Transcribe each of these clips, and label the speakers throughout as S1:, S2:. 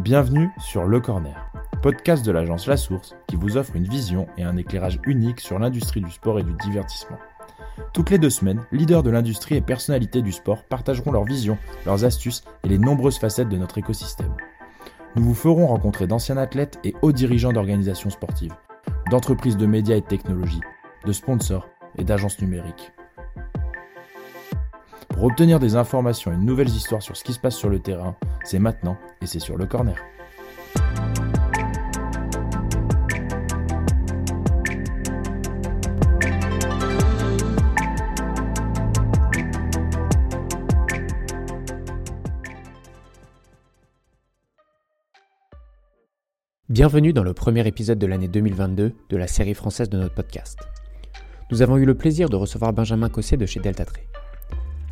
S1: Bienvenue sur Le Corner, podcast de l'agence La Source qui vous offre une vision et un éclairage unique sur l'industrie du sport et du divertissement. Toutes les deux semaines, leaders de l'industrie et personnalités du sport partageront leurs visions, leurs astuces et les nombreuses facettes de notre écosystème. Nous vous ferons rencontrer d'anciens athlètes et hauts dirigeants d'organisations sportives, d'entreprises de médias et de technologies, de sponsors et d'agences numériques. Pour obtenir des informations et de nouvelles histoires sur ce qui se passe sur le terrain, c'est maintenant et c'est sur le corner.
S2: Bienvenue dans le premier épisode de l'année 2022 de la série française de notre podcast. Nous avons eu le plaisir de recevoir Benjamin Cosset de chez Delta Tree.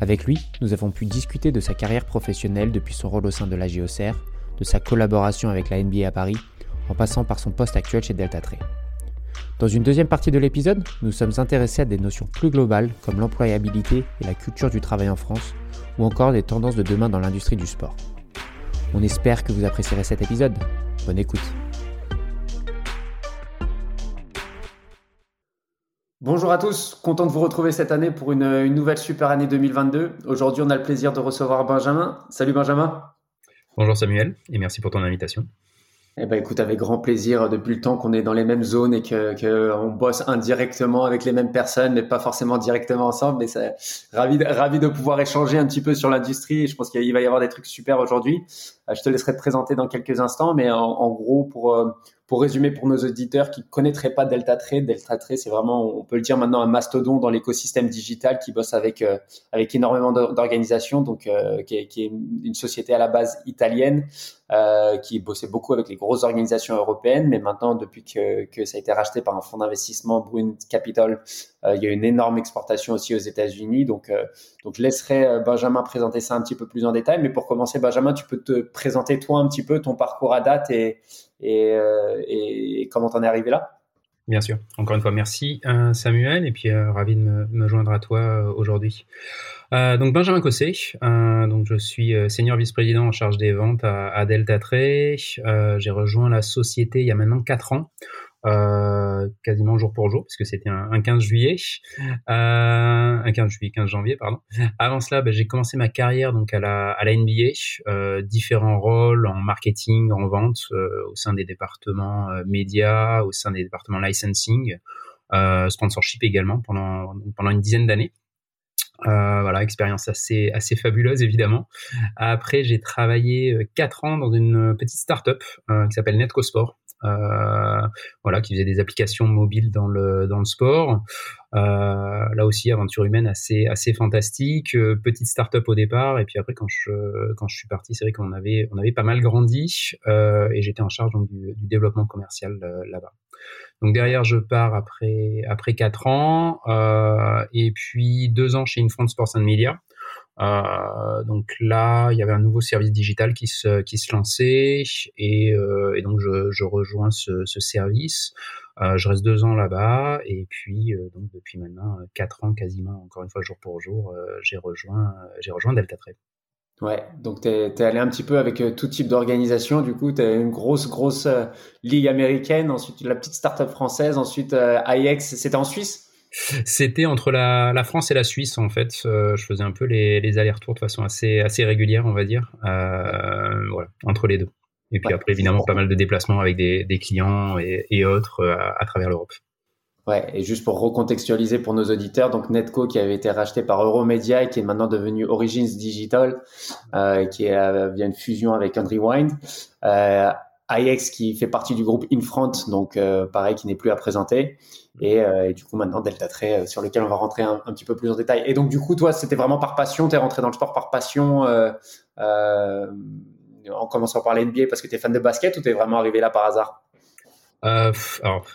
S2: Avec lui, nous avons pu discuter de sa carrière professionnelle depuis son rôle au sein de la GOCR, de sa collaboration avec la NBA à Paris, en passant par son poste actuel chez Delta Tree. Dans une deuxième partie de l'épisode, nous sommes intéressés à des notions plus globales comme l'employabilité et la culture du travail en France, ou encore des tendances de demain dans l'industrie du sport. On espère que vous apprécierez cet épisode. Bonne écoute. Bonjour à tous, content de vous retrouver cette année pour une, nouvelle super année 2022. Aujourd'hui, on a le plaisir de recevoir Benjamin. Salut Benjamin.
S3: Bonjour Samuel et merci pour ton invitation.
S2: Eh ben, écoute, avec grand plaisir, depuis le temps qu'on est dans les mêmes zones et que, que bosse indirectement avec les mêmes personnes, mais pas forcément directement ensemble. Mais c'est ravi, ravi de pouvoir échanger un petit peu sur l'industrie. Je pense qu'il va y avoir des trucs super aujourd'hui. Euh, je te laisserai te présenter dans quelques instants, mais en, en gros, pour euh, pour résumer pour nos auditeurs qui connaîtraient pas Delta Trade, Delta c'est vraiment, on peut le dire maintenant, un mastodon dans l'écosystème digital qui bosse avec euh, avec énormément d'organisations, donc euh, qui, est, qui, est, une société à la base italienne euh, qui bossait beaucoup avec les grosses organisations européennes, mais maintenant depuis que, que ça a été racheté par un fonds d'investissement Bruin Capital, euh, il y a une énorme exportation aussi aux États-Unis. Donc donc je laisserai Benjamin présenter ça un petit peu plus en détail, mais pour commencer, Benjamin, tu peux te présenter toi un petit peu ton parcours à date et euh, et, comment t'en es arrivé là?
S3: Bien sûr. Encore une fois, merci euh, Samuel et puis euh, ravi de me, joindre à toi aujourd'hui. donc Benjamin Cossé, donc je suis senior vice-président en charge des ventes à, à Delta Trade. J'ai rejoint la société il y a maintenant 4 ans euh, quasiment jour pour jour, puisque c'était un, 15 juillet, euh, un 15 juillet, 15 janvier, pardon. Avant cela, bah, j'ai commencé ma carrière donc à la, à la NBA, euh, différents rôles en marketing, en vente, euh, au sein des départements euh, médias, au sein des départements licensing, sponsorship également pendant pendant une dizaine d'années. Euh, voilà, expérience assez assez fabuleuse évidemment. Après, j'ai travaillé quatre ans dans une petite start-up euh, qui s'appelle NetcoSport, euh, voilà, qui faisait des applications mobiles dans le dans le sport. Euh, là aussi, aventure humaine assez assez fantastique, euh, petite start-up au départ, et puis après quand je quand je suis parti, c'est vrai qu'on avait on avait pas mal grandi et j'étais en charge donc, du, du développement commercial là-bas. Donc derrière, je pars après après quatre ans euh, et puis deux ans chez Infront Sports and Media. Euh, donc là, il y avait un nouveau service digital qui se, qui se lançait et, euh, donc je, rejoins ce, ce service. Euh, je reste deux ans là-bas et puis donc depuis maintenant quatre ans quasiment, encore une fois jour pour jour, j'ai rejoint j'ai rejoint Delta Trade.
S2: Ouais, donc tu es, allé un petit peu avec tout type d'organisation. Du coup, tu as une grosse, grosse ligue américaine, ensuite la petite start-up française, ensuite IX, c'était en Suisse?
S3: C'était entre la, la, France et la Suisse en fait. Euh, je faisais un peu les, les allers-retours de façon assez, assez régulière, on va dire, euh, voilà, entre les deux. Et puis après, évidemment, pas mal de déplacements avec des, des clients et, et autres euh, à, travers l'Europe.
S2: Ouais, et juste pour recontextualiser pour nos auditeurs, donc Netco qui avait été racheté par Euromedia et qui est maintenant devenu Origins Digital, euh, qui est euh, via une fusion avec Unrewind. Euh, IX qui fait partie du groupe Infront, donc euh, pareil, qui n'est plus à présenter. Et, du coup, maintenant, Delta Tray, sur lequel on va rentrer un, petit peu plus en détail. Et donc, du coup, toi, c'était vraiment par passion, tu es rentré dans le sport par passion, en commençant par l'NBA parce que tu es fan de basket ou tu es vraiment arrivé là par hasard?
S3: Alors,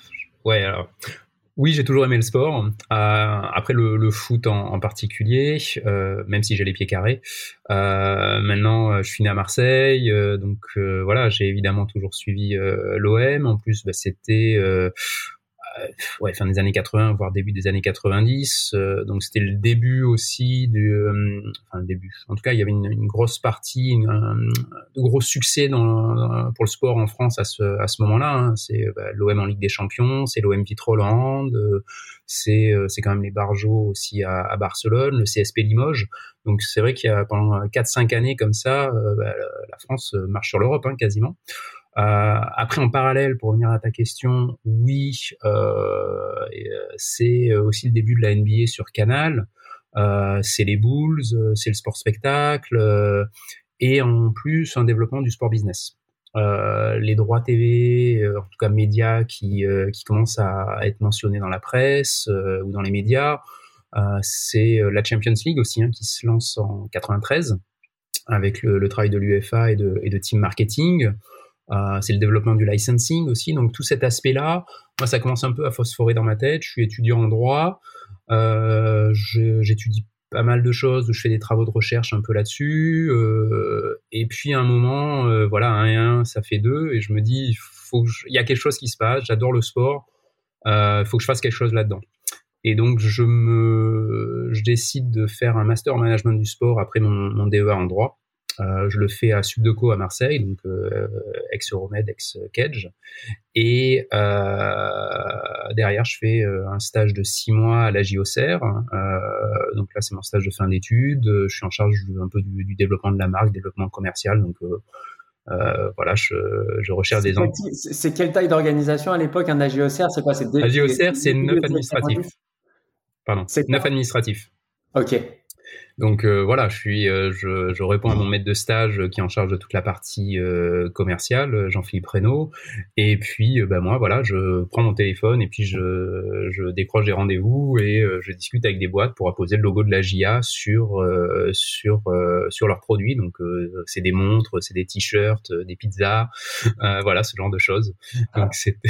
S3: ouais, alors, oui, j'ai toujours aimé le sport. Euh, après le, le, foot en, en particulier, euh, même si j'ai les pieds carrés. Euh, maintenant, je suis né à Marseille, donc voilà, j'ai évidemment toujours suivi l'OM. En plus, bah, c'était ouais, fin des années 80, voire début des années 90. Euh, donc c'était le début aussi du, euh, enfin le début. En tout cas, il y avait une, une grosse partie, une, un, gros succès dans, pour le sport en France à ce, à ce moment-là. Hein. C'est bah, l'OM en Ligue des Champions, c'est l'OM Vitroland, c'est c'est quand même les Barjots aussi à, à, Barcelone, le CSP Limoges. Donc c'est vrai qu'il y a pendant 4-5 années comme ça, bah, la France marche sur l'Europe hein, quasiment. Euh, après, en parallèle, pour revenir à ta question, oui, euh, euh, c'est aussi le début de la NBA sur Canal. c'est les Bulls, c'est le sport spectacle, et en plus un développement du sport business. Euh, les droits TV, en tout cas médias qui, qui commencent à être mentionnés dans la presse ou dans les médias. c'est la Champions League aussi hein, qui se lance en 93 avec le, le travail de l'UFA et de, et de team marketing. Euh, c'est le développement du licensing aussi. Donc tout cet aspect-là, moi, ça commence un peu à phosphorer dans ma tête. Je suis étudiant en droit. Euh, J'étudie pas mal de choses. Je fais des travaux de recherche un peu là-dessus. Euh, et puis à un moment, voilà, un et un, ça fait deux. Et je me dis, il faut il y a quelque chose qui se passe. J'adore le sport. Il faut que je fasse quelque chose là-dedans. Et donc je me, je décide de faire un master en management du sport après mon DEA en droit. Euh, je le fais à Subdeco à Marseille, donc euh, ex-Euromed, ex-Kedge. Et euh, derrière, je fais un stage de six mois à la JOCR. donc là, c'est mon stage de fin d'études. Je suis en charge un peu du, développement de la marque, développement commercial. Donc voilà, je, je recherche des
S2: C'est quelle taille d'organisation à l'époque un AGOCR C'est quoi
S3: c'est AGOCR, c'est neuf administratifs. Pardon, neuf administratifs.
S2: Ok.
S3: Donc euh, voilà, je suis, euh, je, je, réponds à mon maître de stage qui est en charge de toute la partie euh, commerciale, Jean-Philippe Reynaud. Et puis bah, moi, voilà, je prends mon téléphone et puis je, je décroche des rendez-vous et je discute avec des boîtes pour apposer le logo de la GIA sur sur sur leurs produits. Donc c'est des montres, c'est des t-shirts, des pizzas, voilà ce genre de choses. Donc c'est.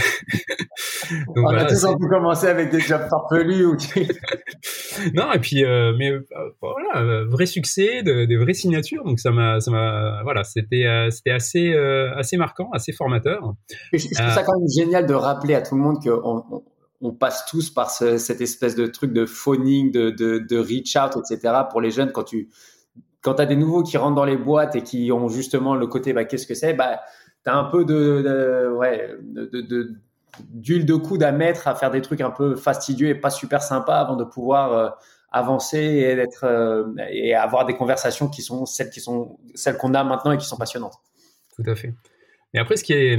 S2: On a tous un peu commencé avec des jobs farfelus ou.
S3: non et puis mais voilà euh, vrai succès, de, des vraies signatures. Donc ça m'a, ça m'a, voilà, c'était, euh, c'était assez, euh, assez marquant, assez formateur.
S2: je, trouve ça quand même génial de rappeler à tout le monde qu'on on, passe tous par cette espèce de truc de phoning, de, de, de reach out, etc. Pour les jeunes, quand tu, quand as des nouveaux qui rentrent dans les boîtes et qui ont justement le côté, bah, qu'est-ce que c'est, bah, t'as un peu de, de ouais, de, d'huile de coude à mettre à faire des trucs un peu fastidieux et pas super sympas avant de pouvoir avancer et d'être euh, et avoir des conversations qui sont celles qui sont celles qu'on a maintenant et qui sont passionnantes.
S3: Tout à fait. Et après, ce qui est,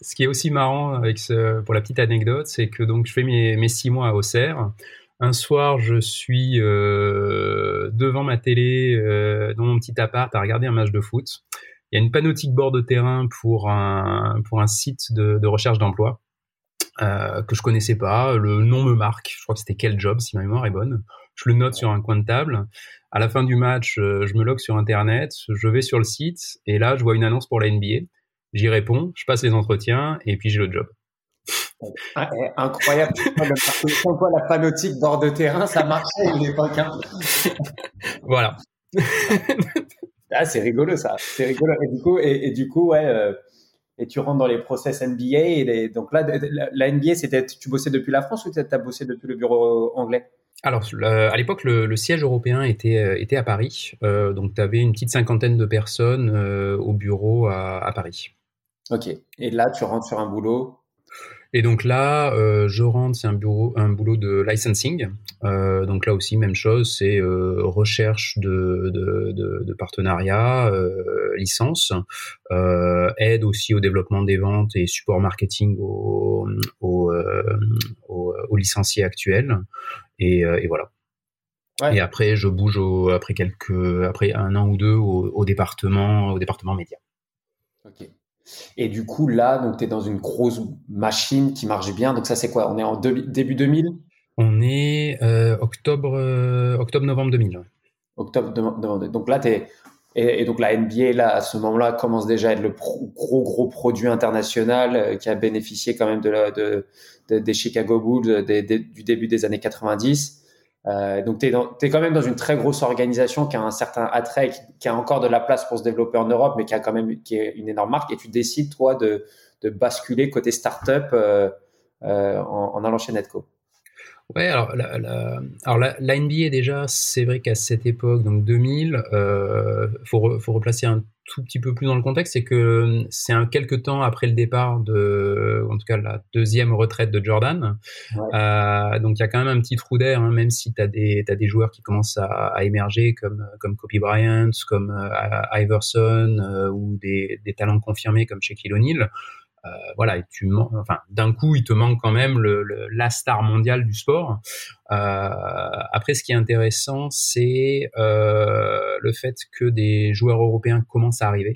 S3: ce qui est aussi marrant avec ce, pour la petite anecdote, c'est que donc je fais mes, mes six mois à Auxerre. Un soir, je suis euh, devant ma télé, euh, dans mon petit appart, à regarder un match de foot. Il y a une panoptique bord de terrain pour un, pour un site de, recherche d'emploi que je connaissais pas. Le nom me marque. Je crois que c'était quel job, si ma mémoire est bonne je le note sur un coin de table. À la fin du match, euh, je me log sur Internet, je vais sur le site, et là, je vois une annonce pour la NBA. J'y réponds, je passe les entretiens, et puis j'ai le job.
S2: Ah, eh, incroyable. Quoi, la panotique bord de terrain, ça marchait à l'époque. Hein.
S3: voilà.
S2: ah, c'est rigolo ça. C'est rigolo. Et du coup, et, du coup ouais, euh, et tu rentres dans les process NBA. Et donc là, la, NBA, c'était, tu bossais depuis la France ou tu as bossé depuis le bureau anglais?
S3: Alors, à l'époque, le, siège européen était, euh, était à Paris. Euh, donc, tu avais une petite cinquantaine de personnes euh, au bureau à, Paris.
S2: Ok. Et là, tu rentres sur un boulot?
S3: Et donc là, je rentre, c'est un, bureau, un boulot de licensing. donc là aussi, même chose, c'est recherche de, de, de, partenariats, licence, aide aussi au développement des ventes et support marketing aux, aux, aux licenciés actuels. Euh, et, voilà. Et après, je bouge après quelques, après un an ou deux au, département, au département média.
S2: Ok. Et du coup, là, donc, tu es dans une grosse machine qui marche bien. Donc, ça, c'est quoi? On est en début 2000
S3: On est euh, octobre, euh, octobre, novembre 2000.
S2: Octobre, novembre. Donc là, tu es. Et, donc, la NBA, là, à ce moment-là, commence déjà à être le gros, gros produit international qui a bénéficié quand même de, la, de, des Chicago Bulls du début des années 90. Euh, donc, tu es, es, quand même dans une très grosse organisation qui a un certain attrait, qui, a encore de la place pour se développer en Europe, mais qui a quand même qui est une énorme marque. Et tu décides, toi, de, de basculer côté startup euh, en, allant chez Netco
S3: Ouais, alors la, la, alors la, NBA déjà, c'est vrai qu'à cette époque, donc 2000, euh, faut, faut replacer un tout petit peu plus dans le contexte, c'est que c'est un quelques temps après le départ de, en tout cas la deuxième retraite de Jordan. Euh, donc il y a quand même un petit trou d'air, hein, même si tu as des, as des joueurs qui commencent à, à, émerger comme, comme Kobe Bryant, comme euh, Iverson ou des, des talents confirmés comme Shaquille O'Neal. Euh, voilà, et tu enfin, d'un coup, il te manque quand même le, la star mondiale du sport. Euh, après, ce qui est intéressant, c'est euh, le fait que des joueurs européens commencent à arriver.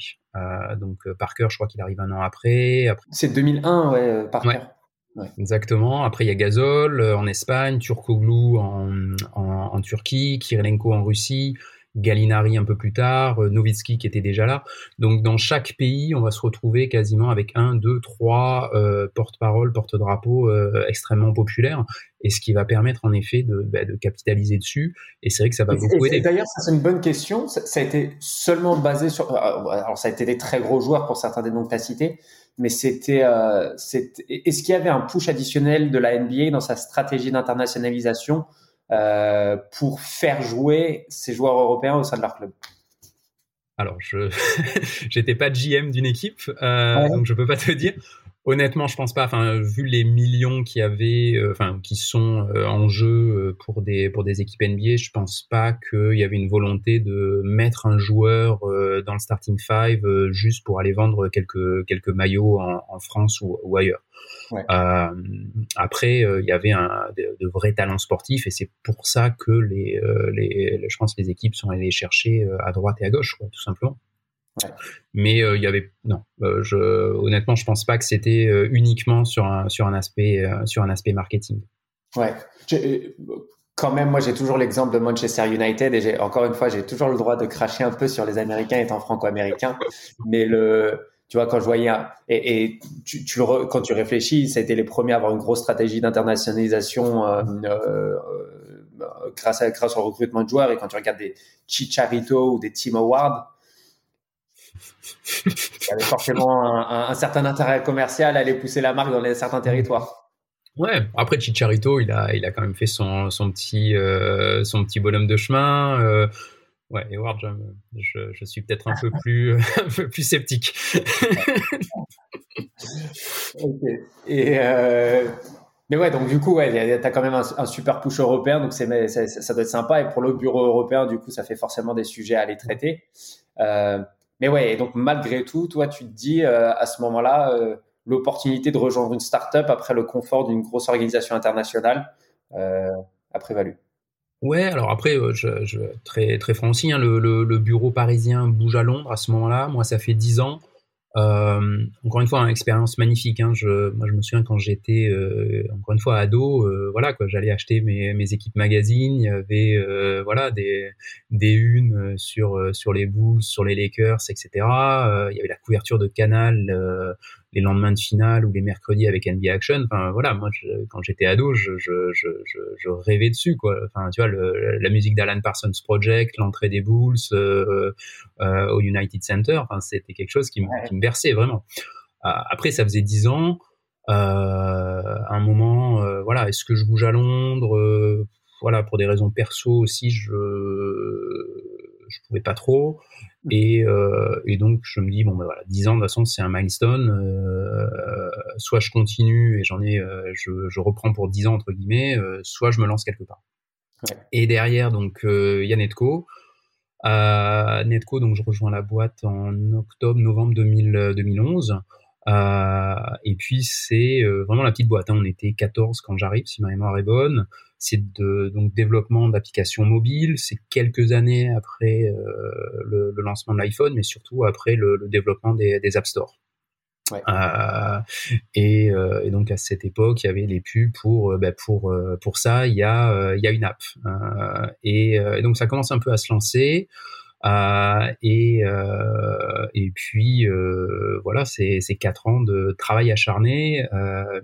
S3: donc Parker, je crois qu'il arrive un an après. après...
S2: C'est 2001, ouais, Parker.
S3: Exactement. Après, il y a Gasol en Espagne, Turkoglu en, en, en Turquie, Kirilenko en Russie. Gallinari un peu plus tard, euh, Nowitzki qui était déjà là. Donc dans chaque pays, on va se retrouver quasiment avec un, deux, trois euh, porte-parole, porte-drapeau euh, extrêmement populaires, et ce qui va permettre en effet de, bah, de capitaliser dessus. Et c'est vrai que ça va beaucoup aider.
S2: D'ailleurs, c'est une bonne question. Ça, a été seulement basé sur. Alors ça a été des très gros joueurs pour certains des noms que tu as cités, mais c'était. Est-ce qu'il y avait un push additionnel de la NBA dans sa stratégie d'internationalisation? Euh, pour faire jouer ces joueurs européens au sein de leur club
S3: Alors, je j'étais pas GM d'une équipe, euh, donc je peux pas te dire. Honnêtement, je pense pas. Enfin, vu les millions qui avaient, euh, enfin, qui sont euh, en jeu pour des pour des équipes NBA, je pense pas qu'il y avait une volonté de mettre un joueur dans le starting five juste pour aller vendre quelques quelques maillots en, en France ou, ou ailleurs. Euh, après, euh, il y avait un, de, vrais talents sportifs et c'est pour ça que les, euh, les, je pense, les équipes sont allées chercher à droite et à gauche, tout simplement. Mais il y avait non, je, honnêtement, je pense pas que c'était uniquement sur un sur un aspect sur un aspect marketing.
S2: Ouais. quand même, moi, j'ai toujours l'exemple de Manchester United et encore une fois, j'ai toujours le droit de cracher un peu sur les Américains étant franco-américains, mais le tu vois, quand je voyais et, et tu, tu, quand tu réfléchis, été les premiers à avoir une grosse stratégie d'internationalisation euh, euh, euh, grâce, grâce au recrutement de joueurs. Et quand tu regardes des Chicharito ou des Team Howard, il y avait forcément un, un, certain intérêt commercial à aller pousser la marque dans les, certains territoires.
S3: Ouais, après Chicharito, il a, il a quand même fait son, son petit, euh, son petit bonhomme de chemin. Euh, Ouais, Edward, je, je, suis peut-être un peu plus, un peu plus sceptique.
S2: ok. Et euh, mais ouais, donc du coup, ouais, tu as quand même un, super push européen, donc c'est, ça, ça doit être sympa. Et pour le bureau européen, du coup, ça fait forcément des sujets à aller traiter. Euh, mais ouais, et donc malgré tout, toi, tu te dis euh, à ce moment-là, euh, l'opportunité de rejoindre une start-up après le confort d'une grosse organisation internationale euh, a prévalu.
S3: Ouais, alors après, je, je, très, très franc hein, le, le, le, bureau parisien bouge à Londres à ce moment-là. Moi, ça fait dix ans. Euh, encore une fois, une expérience magnifique. Hein. Je, moi, je me souviens quand j'étais, euh, encore une fois, ado, euh, voilà, quoi, j'allais acheter mes, mes équipes magazines. Il y avait, euh, voilà, des, des unes sur sur les Bulls, sur les Lakers, etc. il y avait la couverture de Canal les lendemains de finale ou les mercredis avec NBA Action. Enfin voilà, moi quand j'étais ado, je, je, je, je, rêvais dessus quoi. Enfin tu vois le, la musique d'Alan Parsons Project, l'entrée des Bulls euh, euh, au United Center. Enfin c'était quelque chose qui, me, qui me berçait vraiment. Euh, après ça faisait dix ans. Euh, à un moment, voilà, est-ce que je bouge à Londres Voilà, pour des raisons perso aussi, je je pouvais pas trop. Et, euh, et, donc je me dis bon ben voilà, 10 ans de toute façon c'est un milestone. Euh, soit je continue et j'en ai, euh, je, je, reprends pour 10 ans entre guillemets, euh, soit je me lance quelque part. Ouais. Et derrière donc il y a Netco. Netco donc je rejoins la boîte en octobre novembre 2000, 2011. Euh, et puis c'est vraiment la petite boîte. Hein. On était 14 quand j'arrive, si ma mémoire est bonne c'est de donc développement d'applications mobiles. C'est quelques années après euh, le, le, lancement de l'iPhone, mais surtout après le, le développement des, des App Store. Ouais. Euh, et, euh, et, donc à cette époque, il y avait les pubs pour bah, pour euh, pour ça. Il y a il y a une app et, et, donc ça commence un peu à se lancer. Euh, et, euh, et puis euh, voilà, c'est quatre ans de travail acharné,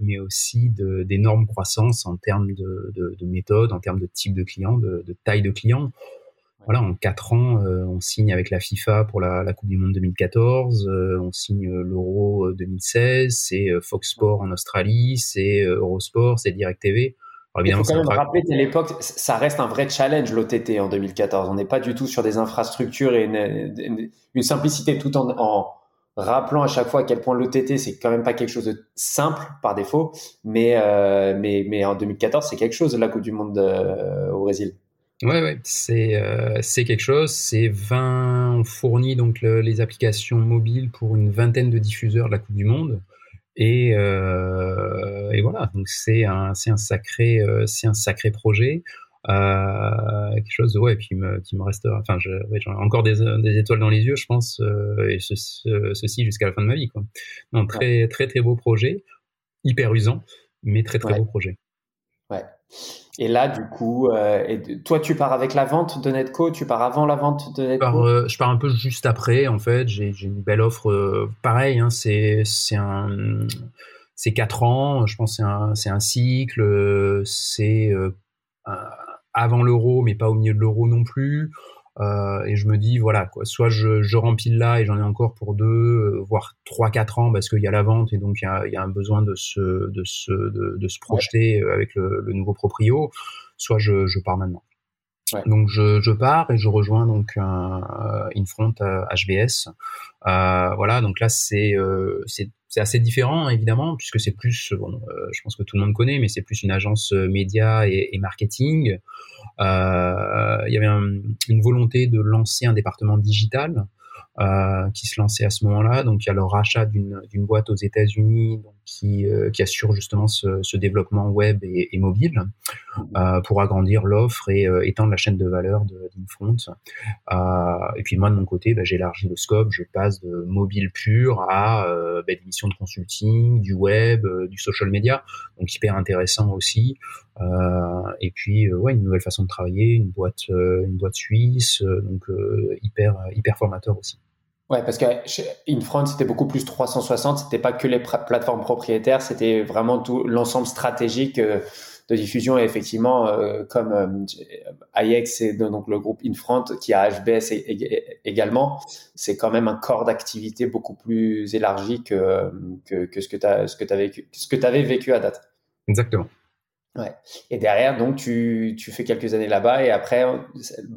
S3: mais aussi d'énormes croissances en termes de, de, de méthode, en termes de type de client, de, de taille de client. voilà, en quatre ans, on signe avec la FIFA pour la, la Coupe du Monde 2014, on signe l'Euro 2016, c'est Fox Sport en Australie, c'est Eurosport, c'est Direct TV.
S2: Il faut quand même rappeler qu'à l'époque, ça reste un vrai challenge l'OTT en 2014. On n'est pas du tout sur des infrastructures et une, simplicité tout en, en, rappelant à chaque fois à quel point l'OTT c'est quand même pas quelque chose de simple par défaut, mais euh, mais mais en 2014 c'est quelque chose la Coupe du Monde euh, au Brésil.
S3: Ouais, ouais, c'est euh, quelque chose. C'est 20, on fournit donc les applications mobiles pour une vingtaine de diffuseurs de la Coupe du Monde. Et, euh, et voilà, donc c'est un, c'est un sacré, euh, c'est un sacré projet. Euh, quelque chose ouais, qui me, qui me reste. Enfin, j'ai encore des, des, étoiles dans les yeux, je pense, euh, et ce, ceci jusqu'à la fin de ma vie. Quoi. Donc, très, très, très beau projet, hyper usant, mais très, très beau projet.
S2: Ouais. Et là, du coup, euh, et toi, tu pars avec la vente de Netco, tu pars avant la vente de Netco
S3: je pars, euh, je pars un peu juste après, en fait. J'ai une belle offre. Euh, pareil, hein, c'est un, c'est quatre ans. Je pense c'est un, c'est un cycle. C'est avant l'euro, mais pas au milieu de l'euro non plus. Euh, et je me dis voilà quoi, soit je, je remplis là et j'en ai encore pour deux, euh, voire trois quatre ans parce qu'il y a la vente et donc il y a, il y a un besoin de se de se de, de se projeter euh, avec le, le, nouveau proprio, soit je, je pars maintenant. Donc je, je, pars et je rejoins donc un, Infront HBS. Euh, voilà, donc là c'est c'est c'est assez différent évidemment puisque c'est plus bon, je pense que tout le monde connaît, mais c'est plus une agence média et, et marketing. Euh, il y avait une volonté de lancer un département digital euh, qui se lançait à ce moment-là. Donc il y a le rachat d'une boîte aux États-Unis qui, euh, qui assure justement ce, ce développement web et, et mobile euh, pour agrandir l'offre et euh, étendre la chaîne de valeur d'Infront. Euh, et puis moi de mon côté, bah, j'élargis le scope, je passe de mobile pur à bah, des missions de consulting, du web, du social media, donc hyper intéressant aussi. et puis ouais, une nouvelle façon de travailler, une boîte, une boîte suisse, donc hyper hyper formateur aussi.
S2: Ouais, parce que Infront, c'était beaucoup plus 360. C'était pas que les plateformes propriétaires, c'était vraiment tout l'ensemble stratégique euh, de diffusion. Et effectivement, euh, comme euh, et donc le groupe Infront qui a HBS également, c'est quand même un corps d'activité beaucoup plus élargi que, que, que ce que tu as, ce que as vécu, ce que tu avais vécu à date.
S3: Exactement.
S2: Ouais. Et derrière, donc, tu, tu fais quelques années là-bas et après,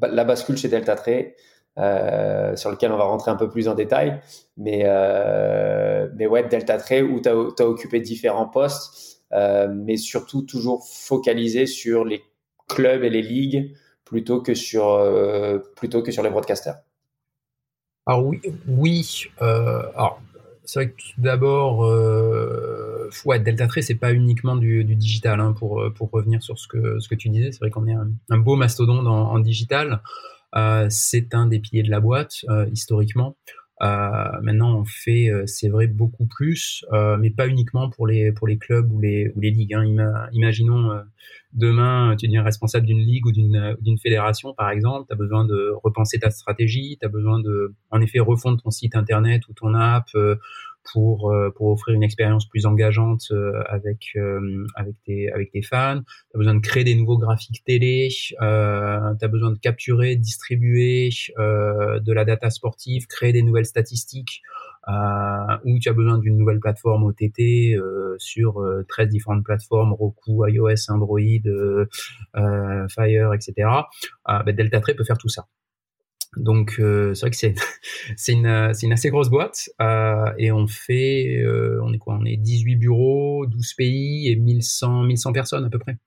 S2: la bascule chez Delta Trade euh, sur lequel on va rentrer un peu plus en détail. Mais, euh, mais ouais, Delta Trade, où tu as, occupé différents postes, mais surtout toujours focalisé sur les clubs et les ligues plutôt que sur, euh, plutôt que sur les broadcasters.
S3: Alors oui, oui. Euh, alors, c'est vrai que tout d'abord, euh, Delta Trade, c'est pas uniquement du, digital. Hein, pour, pour revenir sur ce que, ce que tu disais, c'est vrai qu'on est un, beau mastodonte en, digital. Euh, c'est un des piliers de la boîte euh, historiquement. Euh, maintenant, on fait, c'est vrai, beaucoup plus, mais pas uniquement pour les pour les clubs ou les ou les ligues. Hein. imaginons demain, tu deviens responsable d'une ligue ou d'une d'une fédération, par exemple. Tu as besoin de repenser ta stratégie, tu as besoin de, en effet, refondre ton site internet ou ton app, pour euh, pour offrir une expérience plus engageante euh, avec euh, avec tes avec tes fans. Tu as besoin de créer des nouveaux graphiques télé. Euh, tu as besoin de capturer, distribuer de la data sportive, créer des nouvelles statistiques. Euh, ou tu as besoin d'une nouvelle plateforme OTT euh, sur euh, 13 différentes plateformes, Roku, iOS, Android, Fire, etc. Ben Delta Trade peut faire tout ça. Donc euh, c'est vrai que c'est c'est une une assez grosse boîte euh, et on fait euh, on est quoi? On est 18 bureaux, 12 pays et 1100 1100 personnes à peu près.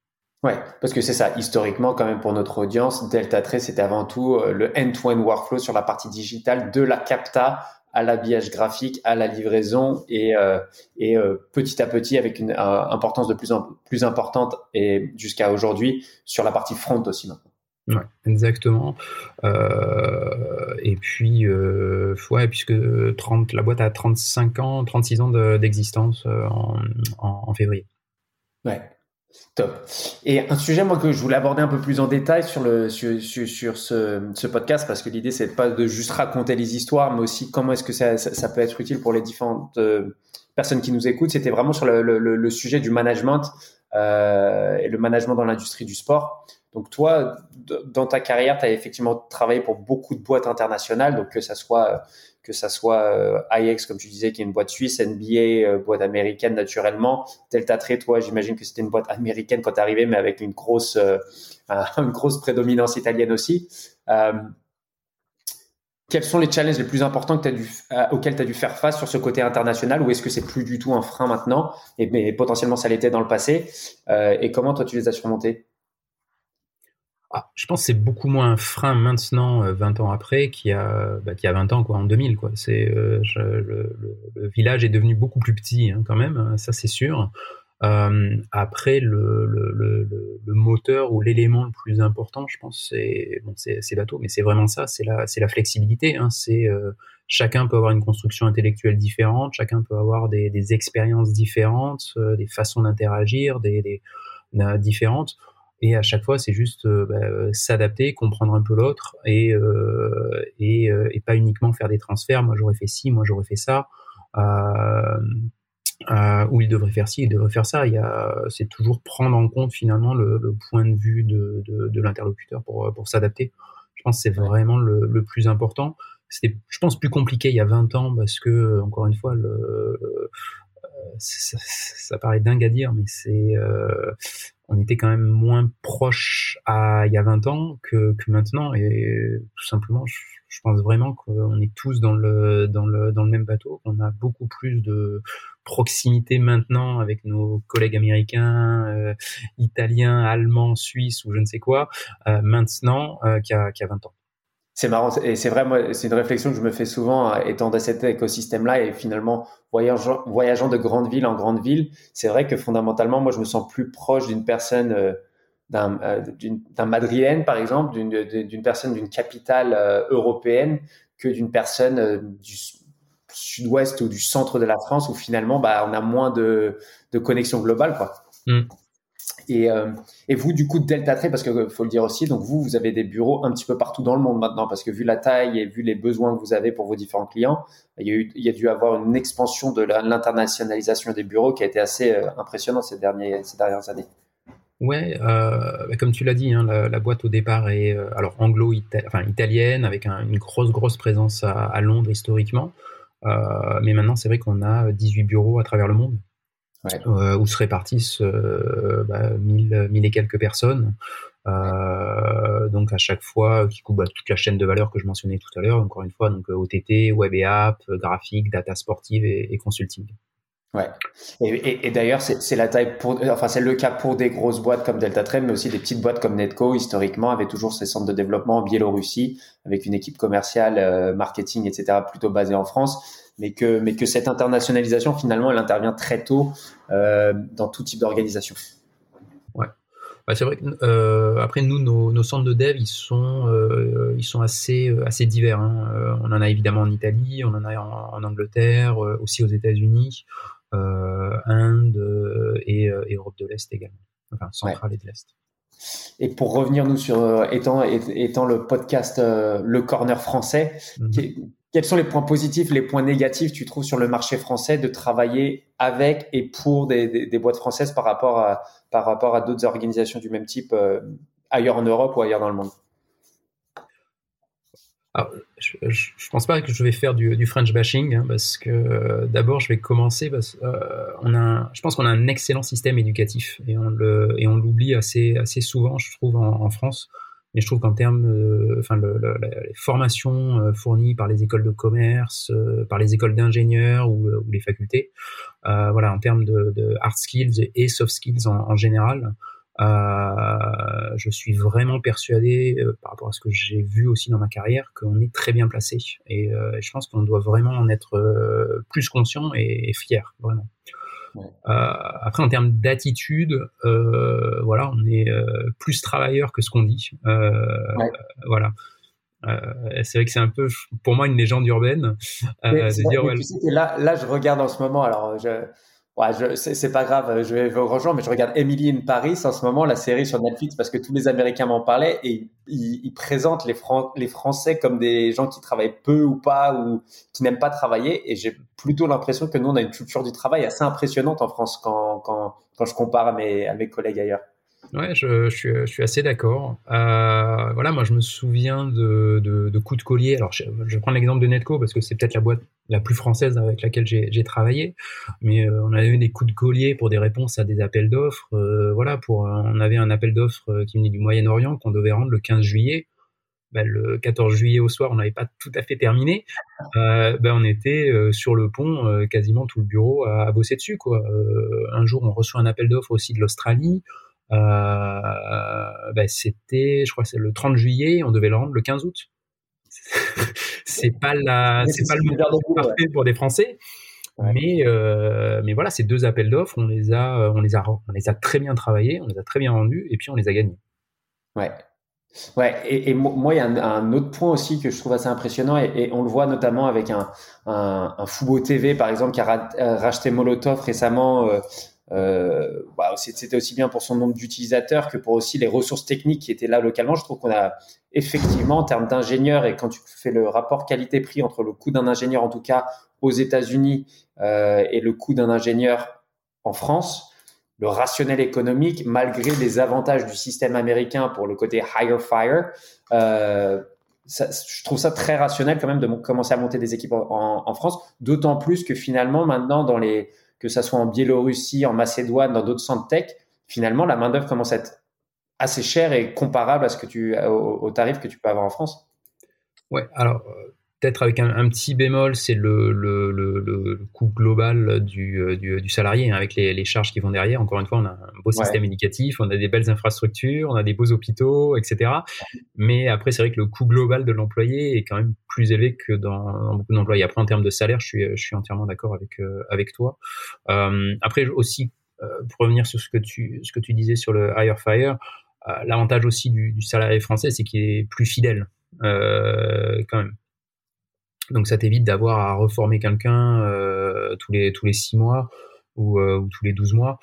S2: Ouais, parce que c'est ça historiquement quand même pour notre audience, Delta Trade c'était avant tout euh, le end-to-end workflow sur la partie digitale de la capta à l'habillage graphique, à la livraison et, euh, et euh, petit à petit avec une importance de plus en plus importante et jusqu'à aujourd'hui sur la partie front aussi maintenant.
S3: Ouais, exactement. Euh, et puis, euh, ouais, puisque 30, la boîte a 35 ans, 36 ans d'existence euh, en, février.
S2: Ouais, top. Et un sujet, moi, que je voulais aborder un peu plus en détail sur, le, sur, sur, ce, ce, podcast, parce que l'idée, c'est pas de juste raconter les histoires, mais aussi comment est-ce que ça, ça, peut être utile pour les différentes personnes qui nous écoutent. C'était vraiment sur le, le, le, sujet du management et le management dans l'industrie du sport Donc toi, dans ta carrière, tu as effectivement travaillé pour beaucoup de boîtes internationales, donc que ça soit que ça soit euh, IX comme tu disais, qui est une boîte suisse, NBA, euh, boîte américaine naturellement. Delta Trade, toi, j'imagine que c'était une boîte américaine quand tu arrivé, mais avec une grosse euh, une grosse prédominance italienne aussi. quels sont les challenges les plus importants que as dû, auxquels tu as dû faire face sur ce côté international ou est-ce que c'est plus du tout un frein maintenant et mais potentiellement ça l'était dans le passé et comment toi tu les as surmontés?
S3: Ah, je pense que c'est beaucoup moins un frein maintenant, 20 euh, ans après, qu'il y a, bah, a 20 ans, quoi, en 2000. Quoi. C'est, euh, le, village est devenu beaucoup plus petit, hein, quand même, hein, ça c'est sûr. Euh, après, le, moteur ou l'élément le plus important, je pense, c'est bon, c'est bateau, mais c'est vraiment ça, c'est la, c'est la flexibilité. Hein, c'est chacun peut avoir une construction intellectuelle différente, chacun peut avoir des, expériences différentes, des façons d'interagir, différentes. Et à chaque fois, c'est juste euh, bah, euh, s'adapter, comprendre un peu l'autre et, euh, et, et, pas uniquement faire des transferts. Moi, j'aurais fait ci, moi, j'aurais fait ça. Euh, ou il devrait faire ci, il devrait faire ça. Il y a, c'est toujours prendre en compte finalement le, le point de vue de, de, de l'interlocuteur pour, pour s'adapter. Je pense que c'est vraiment le, le, plus important. C'était, je pense, plus compliqué il y a 20 ans parce que, encore une fois, le, ça, ça, paraît dingue à dire, mais c'est, euh, on était quand même moins proche à il y a 20 ans que, maintenant, et tout simplement, je, pense vraiment qu'on est tous dans le dans le dans le même bateau, qu'on a beaucoup plus de proximité maintenant avec nos collègues américains, euh, italiens, allemands, suisses ou je ne sais quoi, euh, maintenant euh, qu'il y a 20 ans.
S2: C'est marrant et c'est vrai, c'est une réflexion que je me fais souvent euh, étant dans cet écosystème-là et finalement voyageant, de grande ville en grande ville. C'est vrai que fondamentalement, moi, je me sens plus proche d'une personne, euh, d'un, euh, d'un madrilène par exemple, d'une, personne d'une capitale européenne que d'une personne du sud-ouest ou du centre de la France où finalement, bah, on a moins de, de connexion globale, quoi. Mm. Et, euh, et, vous, du coup, Delta Trade, parce que faut le dire aussi, donc vous, vous avez des bureaux un petit peu partout dans le monde maintenant, parce que vu la taille et vu les besoins que vous avez pour vos différents clients, il y a, eu, il y a dû avoir une expansion de l'internationalisation des bureaux qui a été assez euh, impressionnante ces, derniers, ces dernières années.
S3: Ouais, euh, bah, comme tu l'as dit, hein, la, boîte au départ est euh, alors anglo enfin, italienne avec un, une grosse grosse présence à, Londres historiquement, euh, mais maintenant c'est vrai qu'on a 18 bureaux à travers le monde euh, où se répartissent euh, bah, mille, mille et quelques personnes. Euh, donc à chaque fois qui coupe bah, toute la chaîne de valeur que je mentionnais tout à l'heure encore une fois donc OTT web et app graphique data sportive et, et consulting.
S2: Ouais. Et, et, et d'ailleurs c'est la taille pour enfin c'est le cas pour des grosses boîtes comme Delta Trade mais aussi des petites boîtes comme Netco historiquement avaient toujours ces centres de développement en Biélorussie avec une équipe commerciale euh, marketing etc plutôt basée en France mais que, mais que cette internationalisation, finalement, elle intervient très tôt euh, dans tout type d'organisation.
S3: Ouais. Bah, c'est vrai que, euh, après, nous, nos, nos, centres de dev, ils sont, euh, ils sont assez, assez divers. Hein. On en a évidemment en Italie, on en a en, en Angleterre, aussi aux États-Unis, Inde et, et, Europe de l'Est également, enfin centrale et de l'Est.
S2: Et pour revenir nous sur étant étant le podcast le corner français, mm -hmm. Quels sont les points positifs, les points négatifs tu trouves sur le marché français de travailler avec et pour des, boîtes françaises par rapport à, par rapport à d'autres organisations du même type euh, ailleurs en Europe ou ailleurs dans le monde?
S3: Alors, je, je, pense pas que je vais faire du, French bashing hein, parce que euh, d'abord je vais commencer parce euh, a, je pense qu'on a un excellent système éducatif et on le et on l'oublie assez assez souvent je trouve en France mais je trouve qu'en termes, euh, enfin, le, le, les formations euh, fournies par les écoles de commerce, euh, par les écoles d'ingénieurs ou, ou, les facultés, voilà, en termes de, de, hard skills et soft skills en, en général, euh, je suis vraiment persuadé, euh, par rapport à ce que j'ai vu aussi dans ma carrière, qu'on est très bien placé. Et euh, je pense qu'on doit vraiment en être plus conscient et, et fier, vraiment. Ouais. Euh, après, en termes d'attitude, euh, voilà, on est euh, plus travailleur que ce qu'on dit. Ouais. Voilà. c'est vrai que c'est un peu, pour moi, une légende urbaine.
S2: de dire, ouais, tu sais là, là, je regarde en ce moment. Alors, je, Ouais, c'est pas grave, je vais vous rejoindre, mais je regarde Emily in Paris en ce moment, la série sur Netflix, parce que tous les Américains m'en parlaient et ils, ils présentent les, les Français comme des gens qui travaillent peu ou pas ou qui n'aiment pas travailler. Et j'ai plutôt l'impression que nous, on a une culture du travail assez impressionnante en France quand, quand, quand je compare à mes, à mes collègues ailleurs.
S3: Ouais, je, suis, assez d'accord. Euh, voilà, moi je me souviens de, coups de collier. Alors je, je prends l'exemple de Netco parce que c'est peut-être la boîte la plus française avec laquelle j'ai travaillé. Mais euh, on avait eu des coups de collier pour des réponses à des appels d'offres. Euh, voilà, pour on avait un appel d'offres qui venait du Moyen-Orient qu'on devait rendre le 15 juillet. Ben, le 14 juillet au soir, on n'avait pas tout à fait terminé. Ben, on était sur le pont, quasiment tout le bureau à, à bosser dessus. Quoi. un jour, on reçoit un appel d'offres aussi de l'Australie. Euh, ben c'était, je crois c'est le 30 juillet, on devait le rendre le 15 août. c'est pas la, c'est pas le moment parfait pour des Français. Mais, euh, mais voilà, ces deux appels d'offres, on les a, on les a, on les a très bien travaillés, on les a très bien rendus, et puis on les a gagnés.
S2: Ouais. Ouais, et, et moi, il y a un, autre point aussi que je trouve assez impressionnant, et, et on le voit notamment avec un, un, un Fubo TV, par exemple, qui a racheté Molotov récemment euh, euh, bah, c'était aussi bien pour son nombre d'utilisateurs que pour aussi les ressources techniques qui étaient là localement. Je trouve qu'on a effectivement, en termes d'ingénieurs, et quand tu fais le rapport qualité-prix entre le coût d'un ingénieur, en tout cas aux États-Unis, euh, et le coût d'un ingénieur en France, le rationnel économique, malgré les avantages du système américain pour le côté higher fire, euh, je trouve ça très rationnel quand même de commencer à monter des équipes en France, d'autant plus que finalement maintenant dans les que ça soit en Biélorussie, en Macédoine, dans d'autres centres tech, finalement, la main-d'œuvre commence à être assez chère et comparable à ce que tu, au, tarif que tu peux avoir en France.
S3: Ouais, alors euh, peut-être avec un, petit bémol, c'est le, le, le, coût global du, euh, du, du salarié, hein, avec les, les, charges qui vont derrière. Encore une fois, on a un beau système éducatif, on a des belles infrastructures, on a des beaux hôpitaux, etc. Mais après, c'est vrai que le coût global de l'employé est quand même plus élevé que dans, beaucoup d'employés. Après, en termes de salaire, je suis, je suis entièrement d'accord avec, euh, avec toi. Euh, après, aussi, euh, pour revenir sur ce que tu, ce que tu disais sur le hire fire, l'avantage aussi du, du salarié français, c'est qu'il est plus fidèle. quand même donc ça t'évite d'avoir à reformer quelqu'un euh, tous les tous les six mois ou, euh, ou, tous les 12 mois.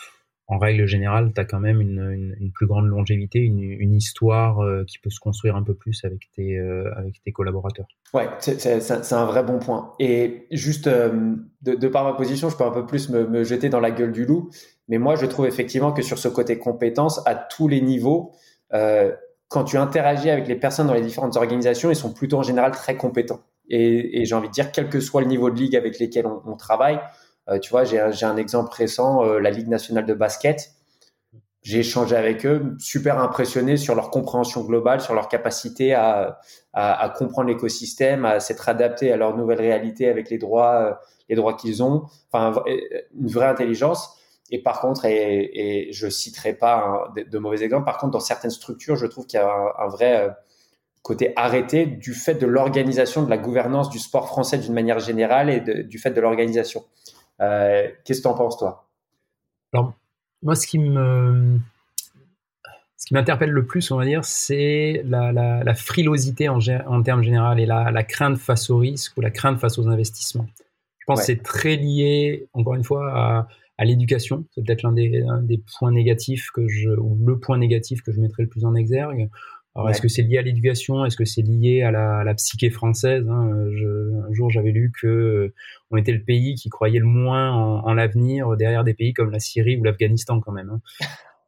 S3: En règle générale, tu as quand même une, une, plus grande longévité, une, histoire euh, qui peut se construire un peu plus avec tes, avec tes collaborateurs.
S2: Ouais, c'est un vrai bon point. Et juste de, de, par ma position, je peux un peu plus me, me, jeter dans la gueule du loup. Mais moi, je trouve effectivement que sur ce côté compétence, à tous les niveaux, quand tu interagis avec les personnes dans les différentes organisations, ils sont plutôt en général très compétents. Et, j'ai envie de dire, quel que soit le niveau de ligue avec lesquels on, travaille, euh, tu vois, j'ai un, exemple récent, euh, la Ligue nationale de basket. J'ai échangé avec eux, super impressionné sur leur compréhension globale, sur leur capacité à, comprendre l'écosystème, à s'être adapté à leur nouvelle réalité avec les droits, euh, les droits qu'ils ont. Enfin, une vraie intelligence. Et par contre, et, et je citerai pas de, mauvais exemples, par contre, dans certaines structures, je trouve qu'il y a un, vrai côté arrêté du fait de l'organisation de la gouvernance du sport français d'une manière générale et de, du fait de l'organisation. Euh, Qu'est-ce que tu en penses, toi?
S3: Alors, moi, ce qui me. Ce qui m'interpelle le plus, on va dire, c'est la, la, la, frilosité en, en termes généraux et la, la, crainte face au risque ou la crainte face aux investissements. Je pense ouais. que c'est très lié, encore une fois, à, à l'éducation. C'est peut-être l'un des, des, points négatifs que je, ou le point négatif que je mettrais le plus en exergue. Alors, ouais. est-ce que c'est lié à l'éducation? Est-ce que c'est lié à la, à la, psyché française hein? Je, Un jour, j'avais lu que euh, on était le pays qui croyait le moins en, en l'avenir derrière des pays comme la Syrie ou l'Afghanistan, quand même. Hein.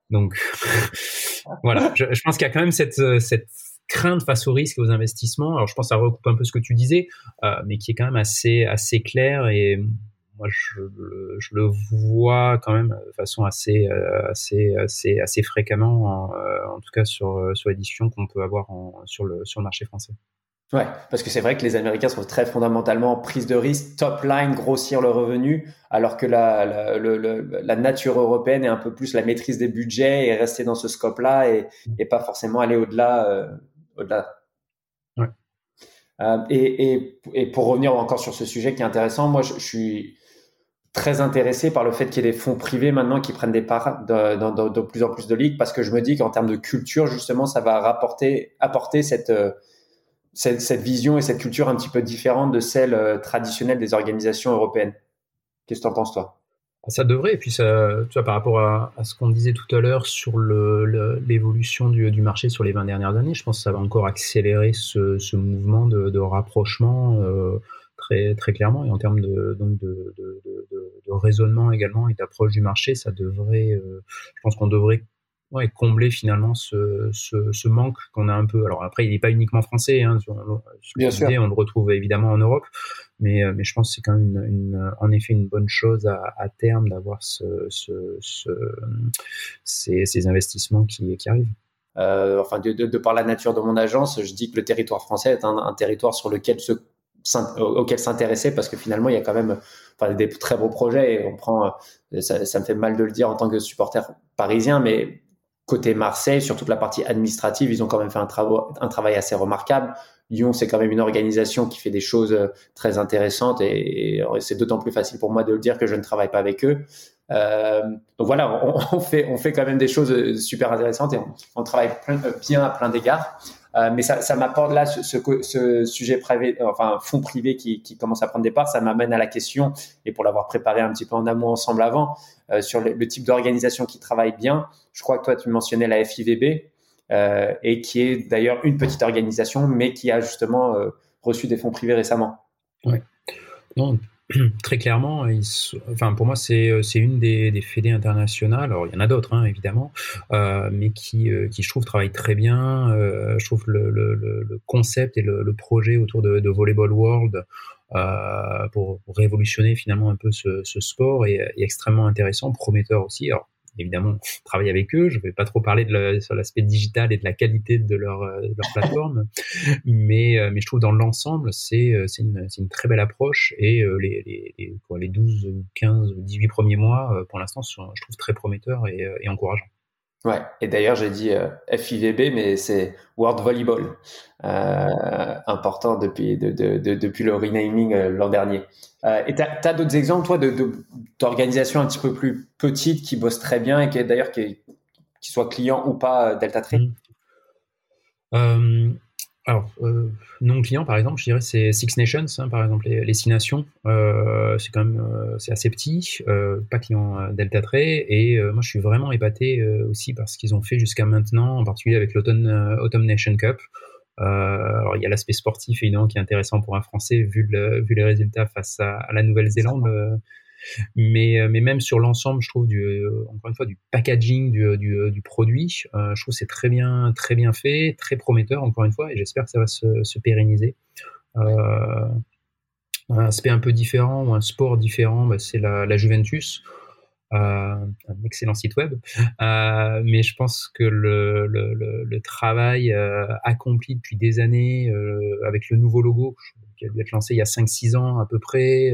S3: Donc, voilà. Je, je pense qu'il y a quand même cette, euh, cette crainte face aux risques et aux investissements. Alors, je pense que ça recoupe un peu ce que tu disais, euh, mais qui est quand même assez, assez clair et moi je, je, le vois quand même de façon assez assez assez assez fréquemment en, en tout cas sur sur l'édition qu'on peut avoir en, sur le sur le marché français.
S2: Ouais, parce que c'est vrai que les Américains sont très fondamentalement prise de risque, top line, grossir le revenu, alors que la, la, nature européenne est un peu plus la maîtrise des budgets et rester dans ce scope-là et, et pas forcément aller au-delà. Euh, au-delà.
S3: Ouais.
S2: Euh, et, et, et, pour revenir encore sur ce sujet qui est intéressant, moi je, je suis très intéressé par le fait qu'il y ait des fonds privés maintenant qui prennent des parts de, de, plus en plus de ligues parce que je me dis qu'en termes de culture, justement, ça va rapporter, apporter cette, euh, cette, cette, vision et cette culture un petit peu différente de celle euh, traditionnelle des organisations européennes. Qu'est-ce que tu en penses, toi?
S3: Ça devrait, et puis ça, tu vois, par rapport à, ce qu'on disait tout à l'heure sur l'évolution du, du, marché sur les 20 dernières années, je pense que ça va encore accélérer ce, ce mouvement de, de rapprochement euh, très, très clairement. Et en termes de, donc de, de, de, de raisonnement également et d'approche du marché, ça devrait, euh, je pense qu'on devrait ouais, combler finalement ce, ce, ce manque qu'on a un peu. Alors après, il n'est pas uniquement français. Hein, Bien sûr. on le retrouve évidemment en Europe, mais, mais je pense que c'est quand même une, en effet une bonne chose à, à terme d'avoir ce, ce, ce, ces, ces investissements qui, qui arrivent.
S2: Euh, enfin, de, de, de, par la nature de mon agence, je dis que le territoire français est un, un territoire sur lequel se auquel s'intéresser parce que finalement il y a quand même enfin, des très beaux projets et on prend euh, ça, me fait mal de le dire en tant que supporter parisien mais côté Marseille sur toute la partie administrative ils ont quand même fait un, travail, un travail assez remarquable. Lyon c'est quand même une organisation qui fait des choses euh, très intéressantes et, c'est d'autant plus facile pour moi de le dire que je ne travaille pas avec eux. Euh, donc voilà on, fait on fait quand même des choses super intéressantes et on, travaille bien à plein d'égards mais ça, ça m'apporte là ce, sujet privé, enfin fonds privé qui, qui, commence à prendre des parts. Ça m'amène à la question, et pour l'avoir préparé un petit peu en amont ensemble avant, euh, sur le, type d'organisation qui travaille bien. Je crois que toi tu mentionnais la FIVB euh, et qui est d'ailleurs une petite organisation, mais qui a justement euh, reçu des fonds privés récemment.
S3: Oui. très clairement, enfin pour moi c'est euh, c'est une des, des fédés internationales. Alors il y en a d'autres hein, évidemment, euh, mais qui euh, qui je trouve travaillent très bien. Euh, je trouve le, le, le, concept et le, le projet autour de, de Volleyball World euh, pour, révolutionner finalement un peu ce, ce sport est, est, extrêmement intéressant, prometteur aussi. Évidemment travaille avec eux. Je ne vais pas trop parler de la, sur l'aspect digital et de la qualité de leur, euh, de leur plateforme, mais, euh, mais je trouve dans l'ensemble, c'est euh, une, une très belle approche et les, les, les, quoi, les 12, 15, 18 premiers mois, pour l'instant, je trouve très prometteurs et, et encourageants.
S2: Ouais, et d'ailleurs j'ai dit euh, FIVB, mais c'est World Volleyball, euh, important depuis, de, de, de, depuis le renaming euh, l'an dernier. Et tu as, d'autres exemples, toi, d'organisations un petit peu plus petites qui bossent très bien et qui d'ailleurs qui, soient clients ou pas Delta Tree.
S3: Alors, euh, non client, par exemple, je dirais c'est Six Nations, hein, par exemple, les, les Six Nations. Euh, c'est quand même euh, c'est assez petit, pas client Delta Tray. Et moi, je suis vraiment épaté aussi par ce qu'ils ont fait jusqu'à maintenant, en particulier avec l'Autumn Autumn Nation Cup. alors, il y a l'aspect sportif évidemment qui est intéressant pour un Français vu, le, vu les résultats face à, à la Nouvelle-Zélande. Mais, euh, mais même sur l'ensemble, je trouve euh, encore une fois du packaging du, du, du produit, euh, je trouve c'est très bien, très bien fait, très prometteur encore une fois, et j'espère que ça va se, se pérenniser. Euh, un aspect un peu différent ou un sport différent, bah, c'est la, Juventus. Euh, un excellent site web, euh, mais je pense que le travail accompli depuis des années avec le nouveau logo qui a dû être lancé il y a 5-6 ans à peu près,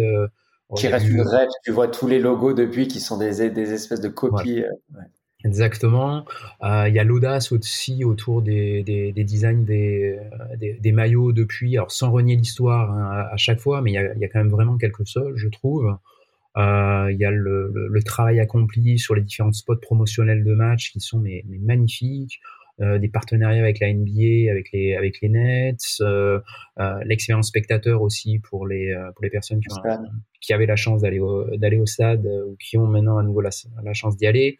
S2: qui reste une rêve. Tu vois tous les logos depuis qui sont des, des espèces de copies. Ouais.
S3: Exactement. Euh, il y a l'audace aussi autour des, des, des designs des, des, des, maillots depuis, alors sans renier l'histoire hein, à, chaque fois, mais il y, y, a, quand même vraiment quelque chose, je trouve. Euh, il y a le, le, le, travail accompli sur les différents spots promotionnels de match qui sont mais, mais magnifiques. Euh, des partenariats avec la NBA, avec les avec les Nets, euh, euh, l'expérience spectateur aussi pour les pour les personnes qui, ont, qui avaient la chance d'aller au d'aller au stade ou qui ont maintenant à nouveau la, la chance d'y aller.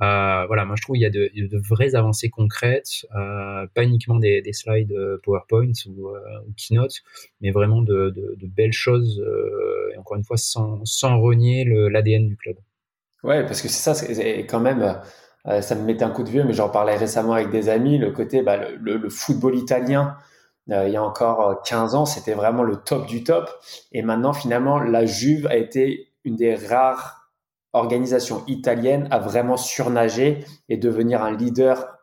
S3: Euh, voilà, moi je trouve il y a de, de vraies avancées concrètes, euh, pas uniquement des, des slides PowerPoint ou, euh, ou, Keynote, mais vraiment de, de, de belles choses, et encore une fois sans, sans renier l'ADN du club.
S2: Ouais, parce que c'est ça, c'est quand même, euh, ça me mettait un coup de vieux, mais j'en parlais récemment avec des amis. Le côté, bah, le, le, football italien, euh, il y a encore 15 ans, c'était vraiment le top du top. Et maintenant, finalement, la Juve a été une des rares organisations italiennes à vraiment surnager et devenir un leader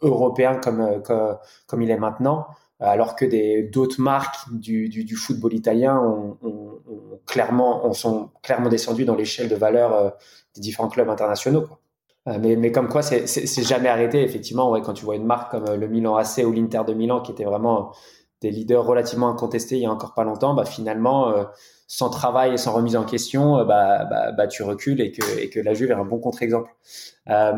S2: européen comme, euh, comme, il est maintenant alors que des d'autres marques du, du, du, football italien ont, ont, clairement ont, sont clairement descendues dans l'échelle de valeur euh, des différents clubs internationaux. Euh, mais, mais comme quoi, c'est jamais arrêté. Effectivement, ouais, quand tu vois une marque comme euh, le Milan AC ou l'Inter de Milan, qui étaient vraiment des leaders relativement incontestés il y a encore pas longtemps, bah, finalement, euh, sans travail et sans remise en question, euh, bah, bah, bah, tu recules et que, et que la Juve est un bon contre-exemple. Euh,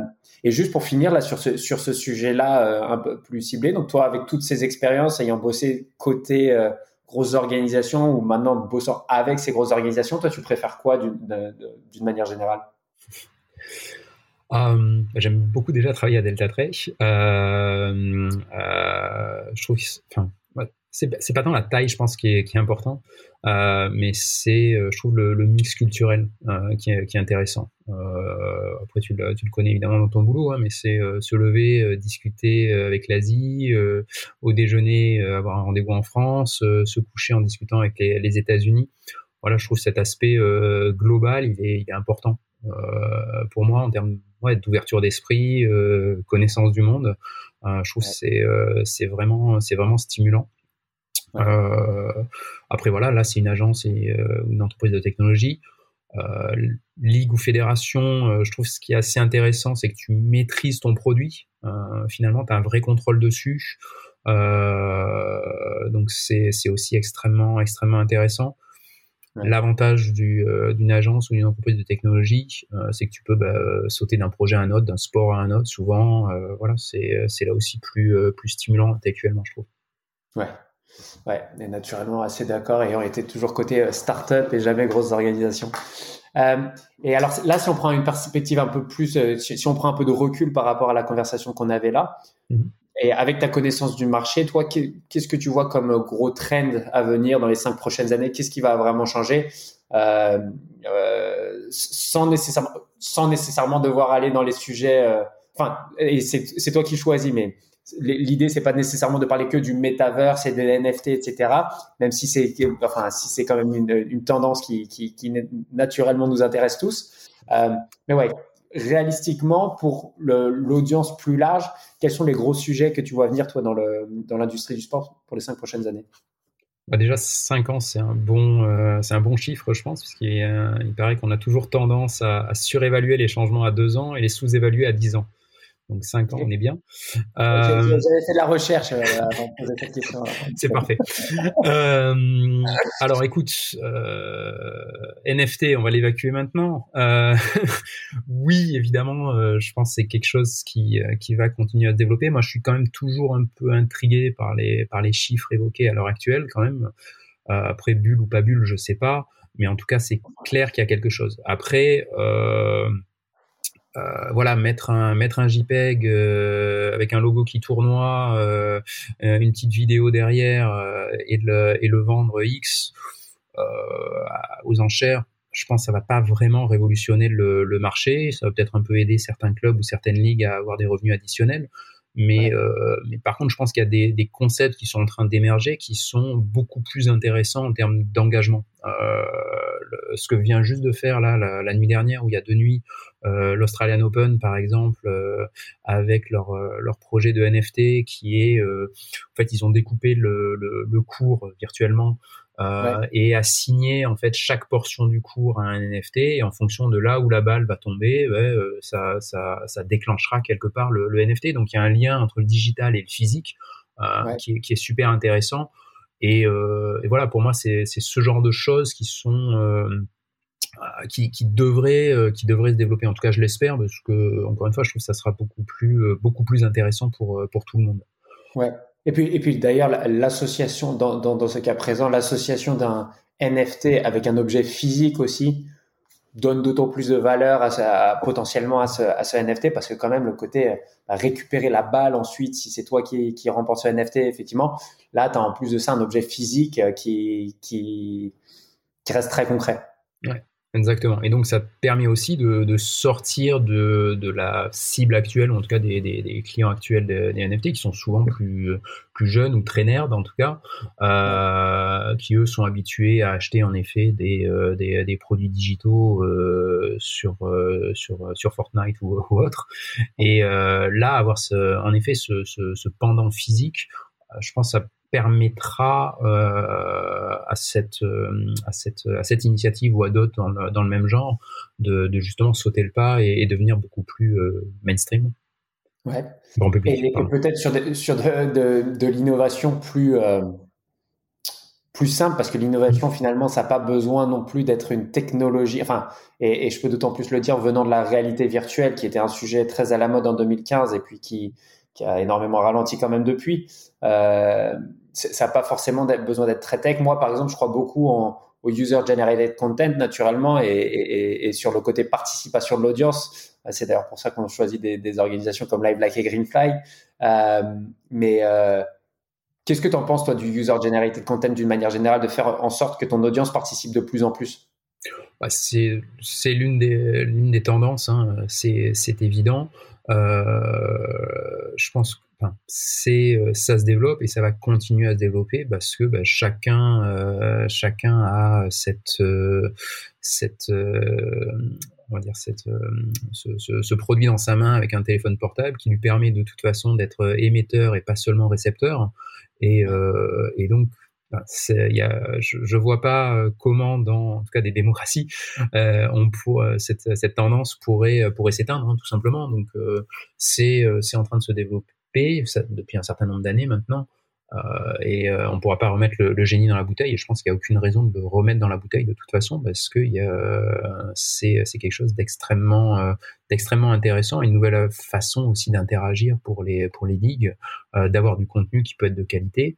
S2: et juste pour finir là sur ce, sur ce sujet-là un peu plus ciblé, donc toi, avec toutes ces expériences, ayant bossé côté grosses organisations ou maintenant bossant avec ces grosses organisations, toi, tu préfères quoi d'une manière générale?
S3: J'aime beaucoup déjà travailler à Delta Tray. Euh, euh, je trouve, enfin, c'est pas tant la taille, je pense, qui est, qui important, euh, mais c'est, euh, je trouve, le, mix culturel qui, est, intéressant. après tu le, connais évidemment dans ton boulot, hein, mais c'est se lever, discuter avec l'Asie, au déjeuner, avoir un rendez-vous en France, se coucher en discutant avec les États-Unis. Voilà, je trouve cet aspect global, il est, il est important pour moi en termes ouais, d'ouverture d'esprit, connaissance du monde. je trouve que c'est c'est vraiment c'est vraiment stimulant. Euh, après voilà, là c'est une agence et une entreprise de technologie. Euh, ligue ou fédération, euh, je trouve ce qui est assez intéressant, c'est que tu maîtrises ton produit. Euh, finalement, tu as un vrai contrôle dessus. donc c'est aussi extrêmement extrêmement intéressant. L'avantage d'une agence ou d'une entreprise de technologie, c'est que tu peux bah, sauter d'un projet à un autre, d'un sport à un autre. Souvent, voilà, c'est là aussi plus plus stimulant intellectuellement, je trouve.
S2: Ouais, Ouais, on est naturellement assez d'accord, ayant été toujours côté euh, start-up et jamais grosse organisation. Euh, et alors là, si on prend une perspective un peu plus, euh, si, on prend un peu de recul par rapport à la conversation qu'on avait là, mhm. Et avec ta connaissance du marché, toi, qu'est-ce que tu vois comme gros trend à venir dans les cinq prochaines années? Qu'est-ce qui va vraiment changer? Euh, euh, sans, nécessairement, sans nécessairement devoir aller dans les sujets. Enfin, et c'est toi qui choisis, mais l'idée c'est pas nécessairement de parler que du metaverse et des NFT etc même si c'est enfin si quand même une, tendance qui, qui, naturellement nous intéresse tous euh, mais ouais réalistiquement pour l'audience plus large quels sont les gros sujets que tu vois venir toi dans l'industrie du sport pour les cinq prochaines années?
S3: Bah déjà 5 ans c'est un bon euh, c'est un bon chiffre je pense parce qu'il il paraît qu'on a toujours tendance à, surévaluer les changements à 2 ans et les sous-évaluer à 10 ans donc 5 ans, on est bien.
S2: Euh, J'avais fait de la recherche euh, avant de poser cette question.
S3: C'est parfait. euh, alors écoute, euh, NFT, on va l'évacuer maintenant. Oui, évidemment, je pense que c'est quelque chose qui, qui va continuer à se développer. Moi, je suis quand même toujours un peu intrigué par les, par les chiffres évoqués à l'heure actuelle quand même. après, bulle ou pas bulle, je sais pas. Mais en tout cas, c'est clair qu'il y a quelque chose. Après... Euh, euh, voilà, mettre un mettre un JPEG euh, avec un logo qui tournoie, euh, une petite vidéo derrière et le et le vendre X aux enchères. Je pense que ça va pas vraiment révolutionner le, le marché. Ça va peut-être un peu aider certains clubs ou certaines ligues à avoir des revenus additionnels. Mais, euh, mais par contre, je pense qu'il y a des, des, concepts qui sont en train d'émerger qui sont beaucoup plus intéressants en termes d'engagement. Euh, ce que vient juste de faire là la, nuit dernière, où il y a deux nuits, euh, l'Australian Open par exemple, euh, avec leur, euh, leur projet de NFT qui est, en fait, ils ont découpé le, le, le cours virtuellement euh, et assigner en fait chaque portion du cours à un NFT et en fonction de là où la balle va tomber, ça, ça, ça, déclenchera quelque part le, NFT. Donc il y a un lien entre le digital et le physique qui, qui, est super intéressant. Et, euh, et voilà, pour moi, c'est ce genre de choses qui sont euh, qui, devraient qui devraient se développer. En tout cas, je l'espère parce que encore une fois, je trouve que ça sera beaucoup plus beaucoup plus intéressant pour pour tout le monde.
S2: Ouais, et puis, et puis d'ailleurs, l'association, dans, dans, ce cas présent, l'association d'un NFT avec un objet physique aussi donne d'autant plus de valeur à, potentiellement à ce, à ce, NFT parce que quand même le côté euh, bah, récupérer la balle ensuite, si c'est toi qui, qui remporte ce NFT, effectivement, là, tu as en plus de ça un objet physique euh, qui, qui, qui reste très concret.
S3: Exactement. Et donc, ça permet aussi de, de sortir de, de, la cible actuelle, ou en tout cas des, des, des clients actuels des, des, NFT, qui sont souvent plus, plus jeunes ou très nerds, en tout cas, euh, qui eux sont habitués à acheter en effet des, euh, des, des, produits digitaux euh, sur, euh, sur, sur Fortnite ou, ou autre. Et euh, là, avoir ce, en effet ce, ce, ce pendant physique, je pense que ça permettra euh, à, cette, euh, à, cette, à cette initiative ou à d'autres dans le, dans le même genre de, de, justement sauter le pas et, devenir beaucoup plus euh, mainstream.
S2: Ouais. et, peut-être sur, de, sur de, de, l'innovation plus, plus simple, parce que l'innovation, finalement, ça n'a pas besoin non plus d'être une technologie. Enfin, et, et je peux d'autant plus le dire venant de la réalité virtuelle, qui était un sujet très à la mode en 2015 et puis qui, qui a énormément ralenti quand même depuis. Euh, ça n'a pas forcément besoin d'être très tech. Moi, par exemple, je crois beaucoup au user-generated content naturellement et, sur le côté participation de l'audience. Euh, c'est d'ailleurs pour ça qu'on choisit des, des, organisations comme Live Like et Greenfly. Euh, mais qu'est-ce que tu en penses, toi, du user-generated content d'une manière générale, de faire en sorte que ton audience participe de plus en plus?
S3: Bah, c'est l'une des, des tendances, hein, c'est évident. Je pense c'est euh, ça se développe et ça va continuer à se développer parce que bah, chacun euh, chacun a cette euh, cette on va dire cette, ce, produit dans sa main avec un téléphone portable qui lui permet de toute façon d'être émetteur et pas seulement récepteur. Et, et donc y a, je, ne vois pas comment, dans en tout cas des démocraties, on pour, cette, cette, tendance pourrait pourrait s'éteindre hein, tout simplement. Donc c'est c'est en train de se développer depuis un certain nombre d'années maintenant. Euh, et euh, on ne pourra pas remettre le, génie dans la bouteille. Et je pense qu'il n'y a aucune raison de le remettre dans la bouteille de toute façon parce que c'est quelque chose d'extrêmement euh, d'extrêmement intéressant, une nouvelle façon aussi d'interagir pour les pour les ligues, d'avoir du contenu qui peut être de qualité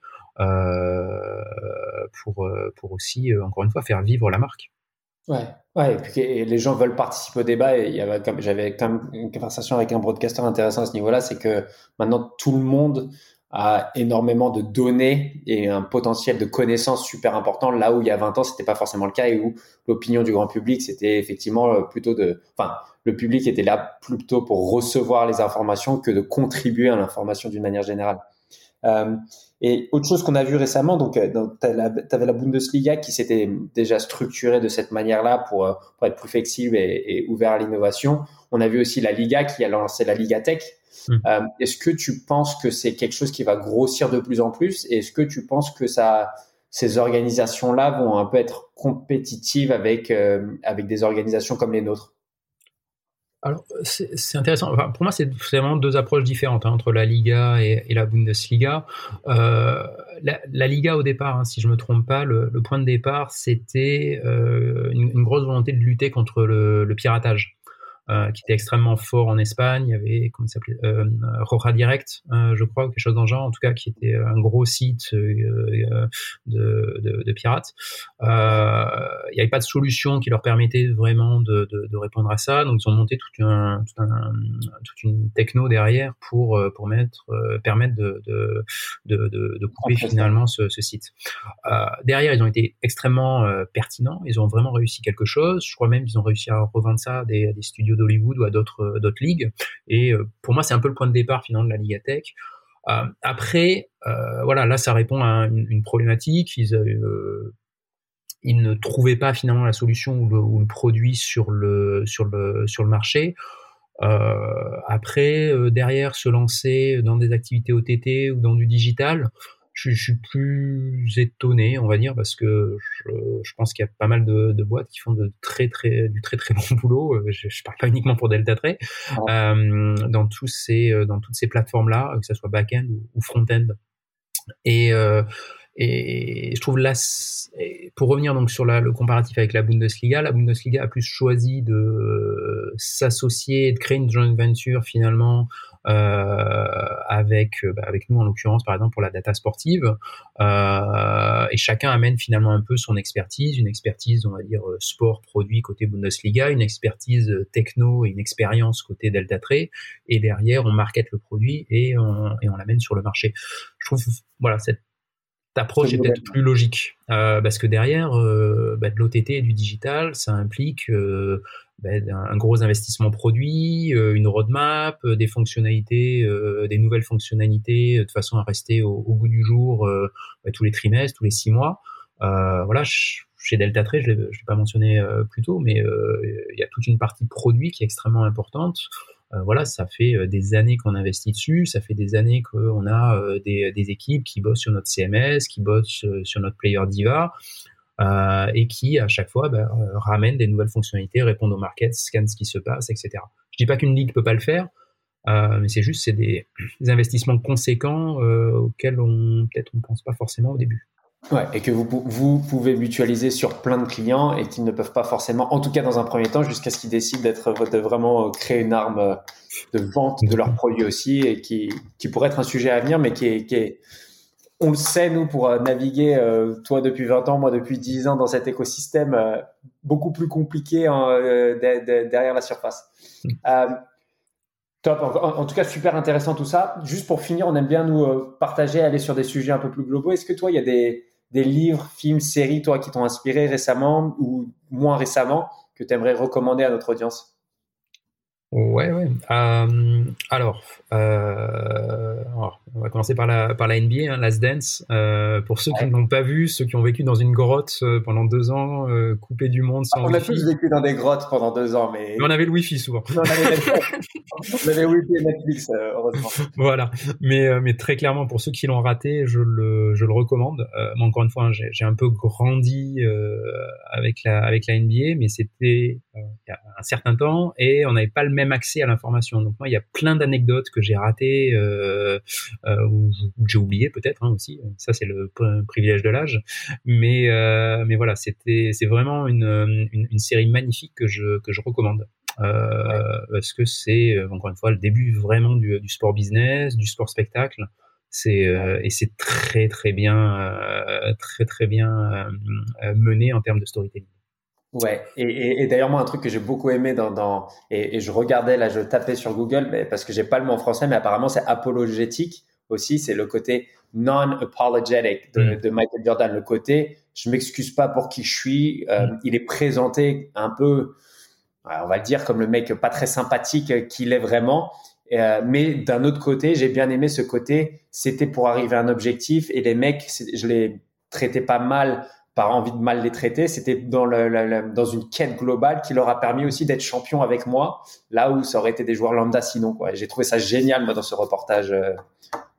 S3: pour pour aussi encore une fois faire vivre la marque.
S2: Ouais, ouais, et puis les gens veulent participer au débat. Et j'avais quand même une conversation avec un broadcaster intéressant à ce niveau-là, c'est que maintenant tout le monde a énormément de données et un potentiel de connaissances super important. Là où il y a 20 ans, c'était pas forcément le cas et où l'opinion du grand public, c'était effectivement euh, plutôt de, enfin, le public était là plutôt pour recevoir les informations que de contribuer à l'information d'une manière générale. Euh, et autre chose qu'on a vu récemment, donc, euh, tu avais la Bundesliga qui s'était déjà structurée de cette manière-là pour, euh, pour, être plus flexible et, ouvert à l'innovation. On a vu aussi la Liga qui a lancé la Liga Tech. Hmm. Euh, est-ce que tu penses que c'est quelque chose qui va grossir de plus en plus? Est-ce que tu penses que ça, ces organisations-là vont un peu être compétitives avec, avec des organisations comme les nôtres?
S3: Alors, c'est intéressant. pour moi, c'est vraiment deux approches différentes hein, entre la Liga et, la Bundesliga. Euh, la, Liga, au départ, hein, si je me trompe pas, le, point de départ, c'était euh, une, grosse volonté de lutter contre le piratage. Euh, qui était extrêmement fort en Espagne. Il y avait, comment il s'appelait, euh, Roja Direct, euh, je crois, ou quelque chose dans le genre, en tout cas, qui était un gros site euh, de, de, de, pirates. il n'y avait pas de solution qui leur permettait vraiment de, répondre à ça, donc ils ont monté toute, un, un, toute une techno derrière pour, pour mettre, permettre de, de, de, couper finalement ce, ce site. derrière, ils ont été extrêmement pertinents, ils ont vraiment réussi quelque chose. Je crois même qu'ils ont réussi à revendre ça à des, à des studios d'Hollywood ou à d'autres euh, ligues. Et euh, pour moi, c'est un peu le point de départ finalement de la Liga Tech. Euh, après, voilà, là, ça répond à une, problématique. Ils, ne trouvaient pas finalement la solution ou le, produit sur le marché. après, derrière, se lancer dans des activités OTT ou dans du digital, je, je, suis plus étonné, on va dire, parce que je, je pense qu'il y a pas mal de, de, boîtes qui font de très très du très très bon boulot. Euh, je, je parle pas uniquement pour Delta Tray, euh, dans tous ces euh, dans toutes ces plateformes là, que ce soit back-end ou, front-end. Et euh, et je trouve là, pour revenir donc sur la, le comparatif avec la Bundesliga, la Bundesliga a plus choisi de s'associer, de créer une joint venture finalement euh, avec bah, avec nous en l'occurrence par exemple pour la data sportive. Euh, et chacun amène finalement un peu son expertise une expertise on va dire euh, sport produit côté Bundesliga une expertise techno et une expérience côté Delta Tray et derrière on market le produit et on, et on l'amène sur le marché. Je trouve voilà cette approche est peut-être plus logique parce que derrière bah, de l'OTT et du digital ça implique ben, un gros investissement produit, euh, une roadmap, euh, des fonctionnalités, euh, des nouvelles fonctionnalités de façon à rester au, bout du jour ben, tous les trimestres, tous les six mois. voilà, chez Delta Trade, je ne l'ai pas mentionné plus tôt, mais il y a toute une partie produit qui est extrêmement importante. voilà, ça fait des années qu'on investit dessus, ça fait des années qu'on a des, des, équipes qui bossent sur notre CMS, qui bossent sur notre player Diva. Euh, et qui à chaque fois bah, ramène des nouvelles fonctionnalités, répondent au market, scanne ce qui se passe, etc. Je dis pas qu'une ligue peut pas le faire, euh, mais c'est juste c'est des, investissements conséquents auxquels on peut-être on pense pas forcément au début.
S2: Ouais, et que vous, vous pouvez mutualiser sur plein de clients et qu'ils ne peuvent pas forcément, en tout cas dans un premier temps, jusqu'à ce qu'ils décident d'être de vraiment créer une arme de vente de leurs produits aussi et qui, qui pourrait être un sujet à venir, mais qui est on le sait, nous, pour euh, naviguer, euh, toi depuis 20 ans, moi depuis 10 ans dans cet écosystème, euh, beaucoup plus compliqué hein, derrière la surface. Hmm. top, en, tout cas, super intéressant tout ça. Juste pour finir, on aime bien nous partager, aller sur des sujets un peu plus globaux. Est-ce que toi, il y a des, des livres, films, séries, toi, qui t'ont inspiré récemment ou moins récemment, que tu aimerais recommander à notre audience?
S3: Ouais, ouais. Euh, alors, euh, on va commencer par la, par la NBA, hein, Last Dance. Euh, pour ceux qui ne l'ont pas vu, ceux qui ont vécu dans une grotte pendant deux ans, coupés du monde sans
S2: On a tous vécu dans des grottes pendant deux ans, mais...
S3: mais on avait le Wi-Fi souvent.
S2: on avait, on avait Wi-Fi et Netflix, heureusement.
S3: Voilà. Mais, mais très clairement, pour ceux qui l'ont raté, je le, je le recommande. mais encore une fois, hein, j'ai un peu grandi avec, la, avec la NBA, mais c'était il y a un certain temps et on n'avait pas le même accès à l'information. Donc moi, il y a plein d'anecdotes que j'ai ratées euh, euh, ou que j'ai oublié peut-être hein, aussi. Ça, c'est le privilège de l'âge. Mais euh, mais voilà, c'était c'est vraiment une, une, une, série magnifique que je que je recommande. Euh, parce que c'est encore une fois le début vraiment du, du sport business, du sport spectacle. C'est euh, et c'est très très bien euh, très très bien mené en termes de storytelling.
S2: Ouais, et, et, et d'ailleurs moi un truc que j'ai beaucoup aimé dans, dans et, et, je regardais là, je tapais sur Google mais parce que j'ai pas le mot en français, mais apparemment c'est apologétique aussi, c'est le côté non-apologetic de, mm. de, Michael Jordan, le côté je m'excuse pas pour qui je suis, euh, mm. il est présenté un peu, on va le dire comme le mec pas très sympathique qu'il est vraiment, euh, mais d'un autre côté j'ai bien aimé ce côté, c'était pour arriver à un objectif et les mecs, je les traitais pas mal par envie de mal les traiter. C'était dans, le, dans une quête globale qui leur a permis aussi d'être champion avec moi, là où ça aurait été des joueurs lambda sinon. Quoi. J'ai trouvé ça génial, moi, dans ce reportage euh,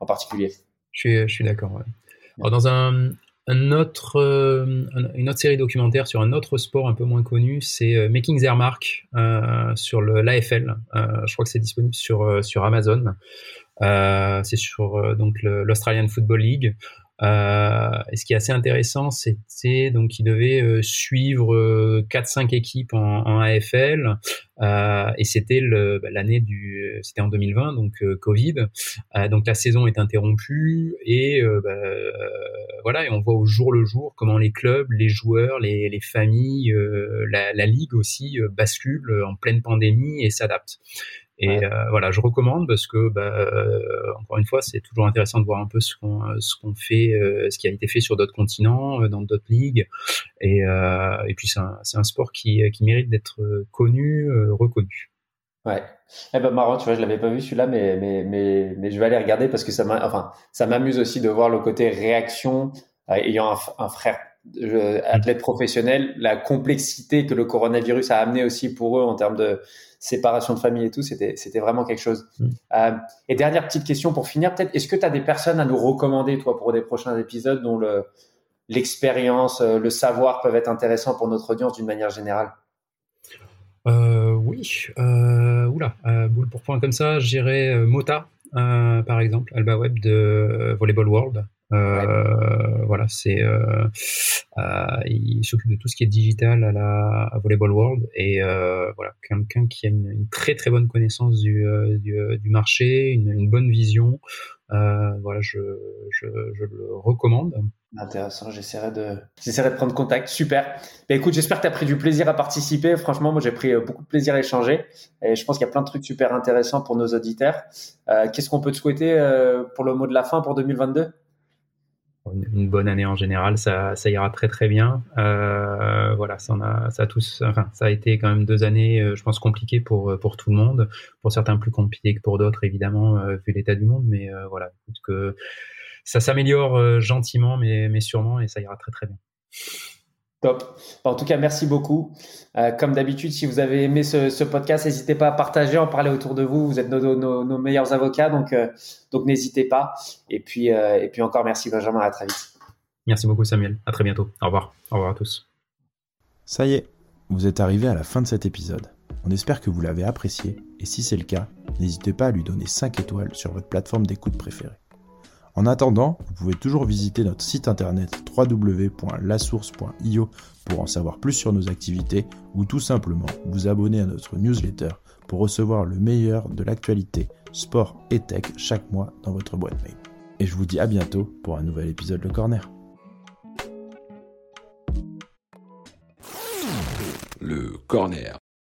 S2: en particulier.
S3: Je suis, je suis d'accord. Ouais. Dans un, un autre, euh, une autre série documentaire sur un autre sport un peu moins connu, c'est euh, Making Their Mark euh, sur l'AFL. je crois que c'est disponible sur, sur Amazon. c'est sur donc l'Australian Football League. Euh, et ce qui est assez intéressant, c'était donc qu'il devait euh, suivre euh, 4-5 équipes en, en AFL, euh, et c'était bah, l'année du, c'était en 2020, donc euh, Covid, donc la saison est interrompue et bah, voilà, et on voit au jour le jour comment les clubs, les joueurs, les, les familles, la, la, ligue aussi basculent en pleine pandémie et s'adaptent. Et ouais. euh, voilà, je recommande parce que, bah, euh, encore une fois, c'est toujours intéressant de voir un peu ce qu'on ce qu'on fait, euh, ce qui a été fait sur d'autres continents, euh, dans d'autres ligues. Et, euh, et puis c'est un, un, sport qui, qui mérite d'être connu, reconnu.
S2: Ouais. Eh ben marrant, tu vois, je l'avais pas vu celui-là, mais, mais mais mais je vais aller regarder parce que ça enfin m'amuse aussi de voir le côté réaction ayant un, un frère athlète professionnel, la complexité que le coronavirus a amené aussi pour eux en termes de séparation de famille et tout, c'était, c'était vraiment quelque chose. Mm. Euh, et dernière petite question pour finir, peut-être, est-ce que tu as des personnes à nous recommander, toi, pour des prochains épisodes dont le, l'expérience, euh, le savoir peuvent être intéressants pour notre audience d'une manière générale?
S3: Euh, Oui, euh, oula, euh, boule pour point comme ça, j'irais euh, Mota, par exemple, Alba Web de Volleyball World. Euh, voilà, c'est euh, euh, il s'occupe de tout ce qui est digital à la à Volleyball World et euh, voilà quelqu'un qui a une, une, très très bonne connaissance du, euh, du, euh, du marché, une, une, bonne vision. voilà, je, je, je, le recommande.
S2: Intéressant, j'essaierai de j'essaierai de prendre contact. Super. Bah, écoute, j'espère que tu as pris du plaisir à participer. Franchement, moi j'ai pris beaucoup de plaisir à échanger et je pense qu'il y a plein de trucs super intéressants pour nos auditeurs. Qu'est-ce qu'on peut te souhaiter pour le mot de la fin pour 2022
S3: une bonne année en général, ça, ça ira très très bien. Euh, voilà, ça, a, ça tous, enfin, ça a été quand même deux années, euh, je pense, compliquées pour pour tout le monde, pour certains plus compliquées que pour d'autres, évidemment, euh, vu l'état du monde. Mais euh, voilà, que ça s'améliore euh, gentiment, mais mais sûrement, et ça ira très très bien.
S2: Top. En tout cas, merci beaucoup. Euh, comme d'habitude, si vous avez aimé ce, ce podcast, n'hésitez pas à partager, en parler autour de vous. Vous êtes nos, nos, nos meilleurs avocats, donc euh, donc n'hésitez pas. Et puis euh, et puis encore merci Benjamin. À très vite.
S3: Merci beaucoup Samuel. À très bientôt. Au revoir. Au revoir à tous.
S1: Ça y est, vous êtes arrivé à la fin de cet épisode. On espère que vous l'avez apprécié. Et si c'est le cas, n'hésitez pas à lui donner 5 étoiles sur votre plateforme d'écoute préférée. En attendant, vous pouvez toujours visiter notre site internet www.lasource.io pour en savoir plus sur nos activités ou tout simplement vous abonner à notre newsletter pour recevoir le meilleur de l'actualité sport et tech chaque mois dans votre boîte mail. Et je vous dis à bientôt pour un nouvel épisode Le Corner.
S4: Le Corner.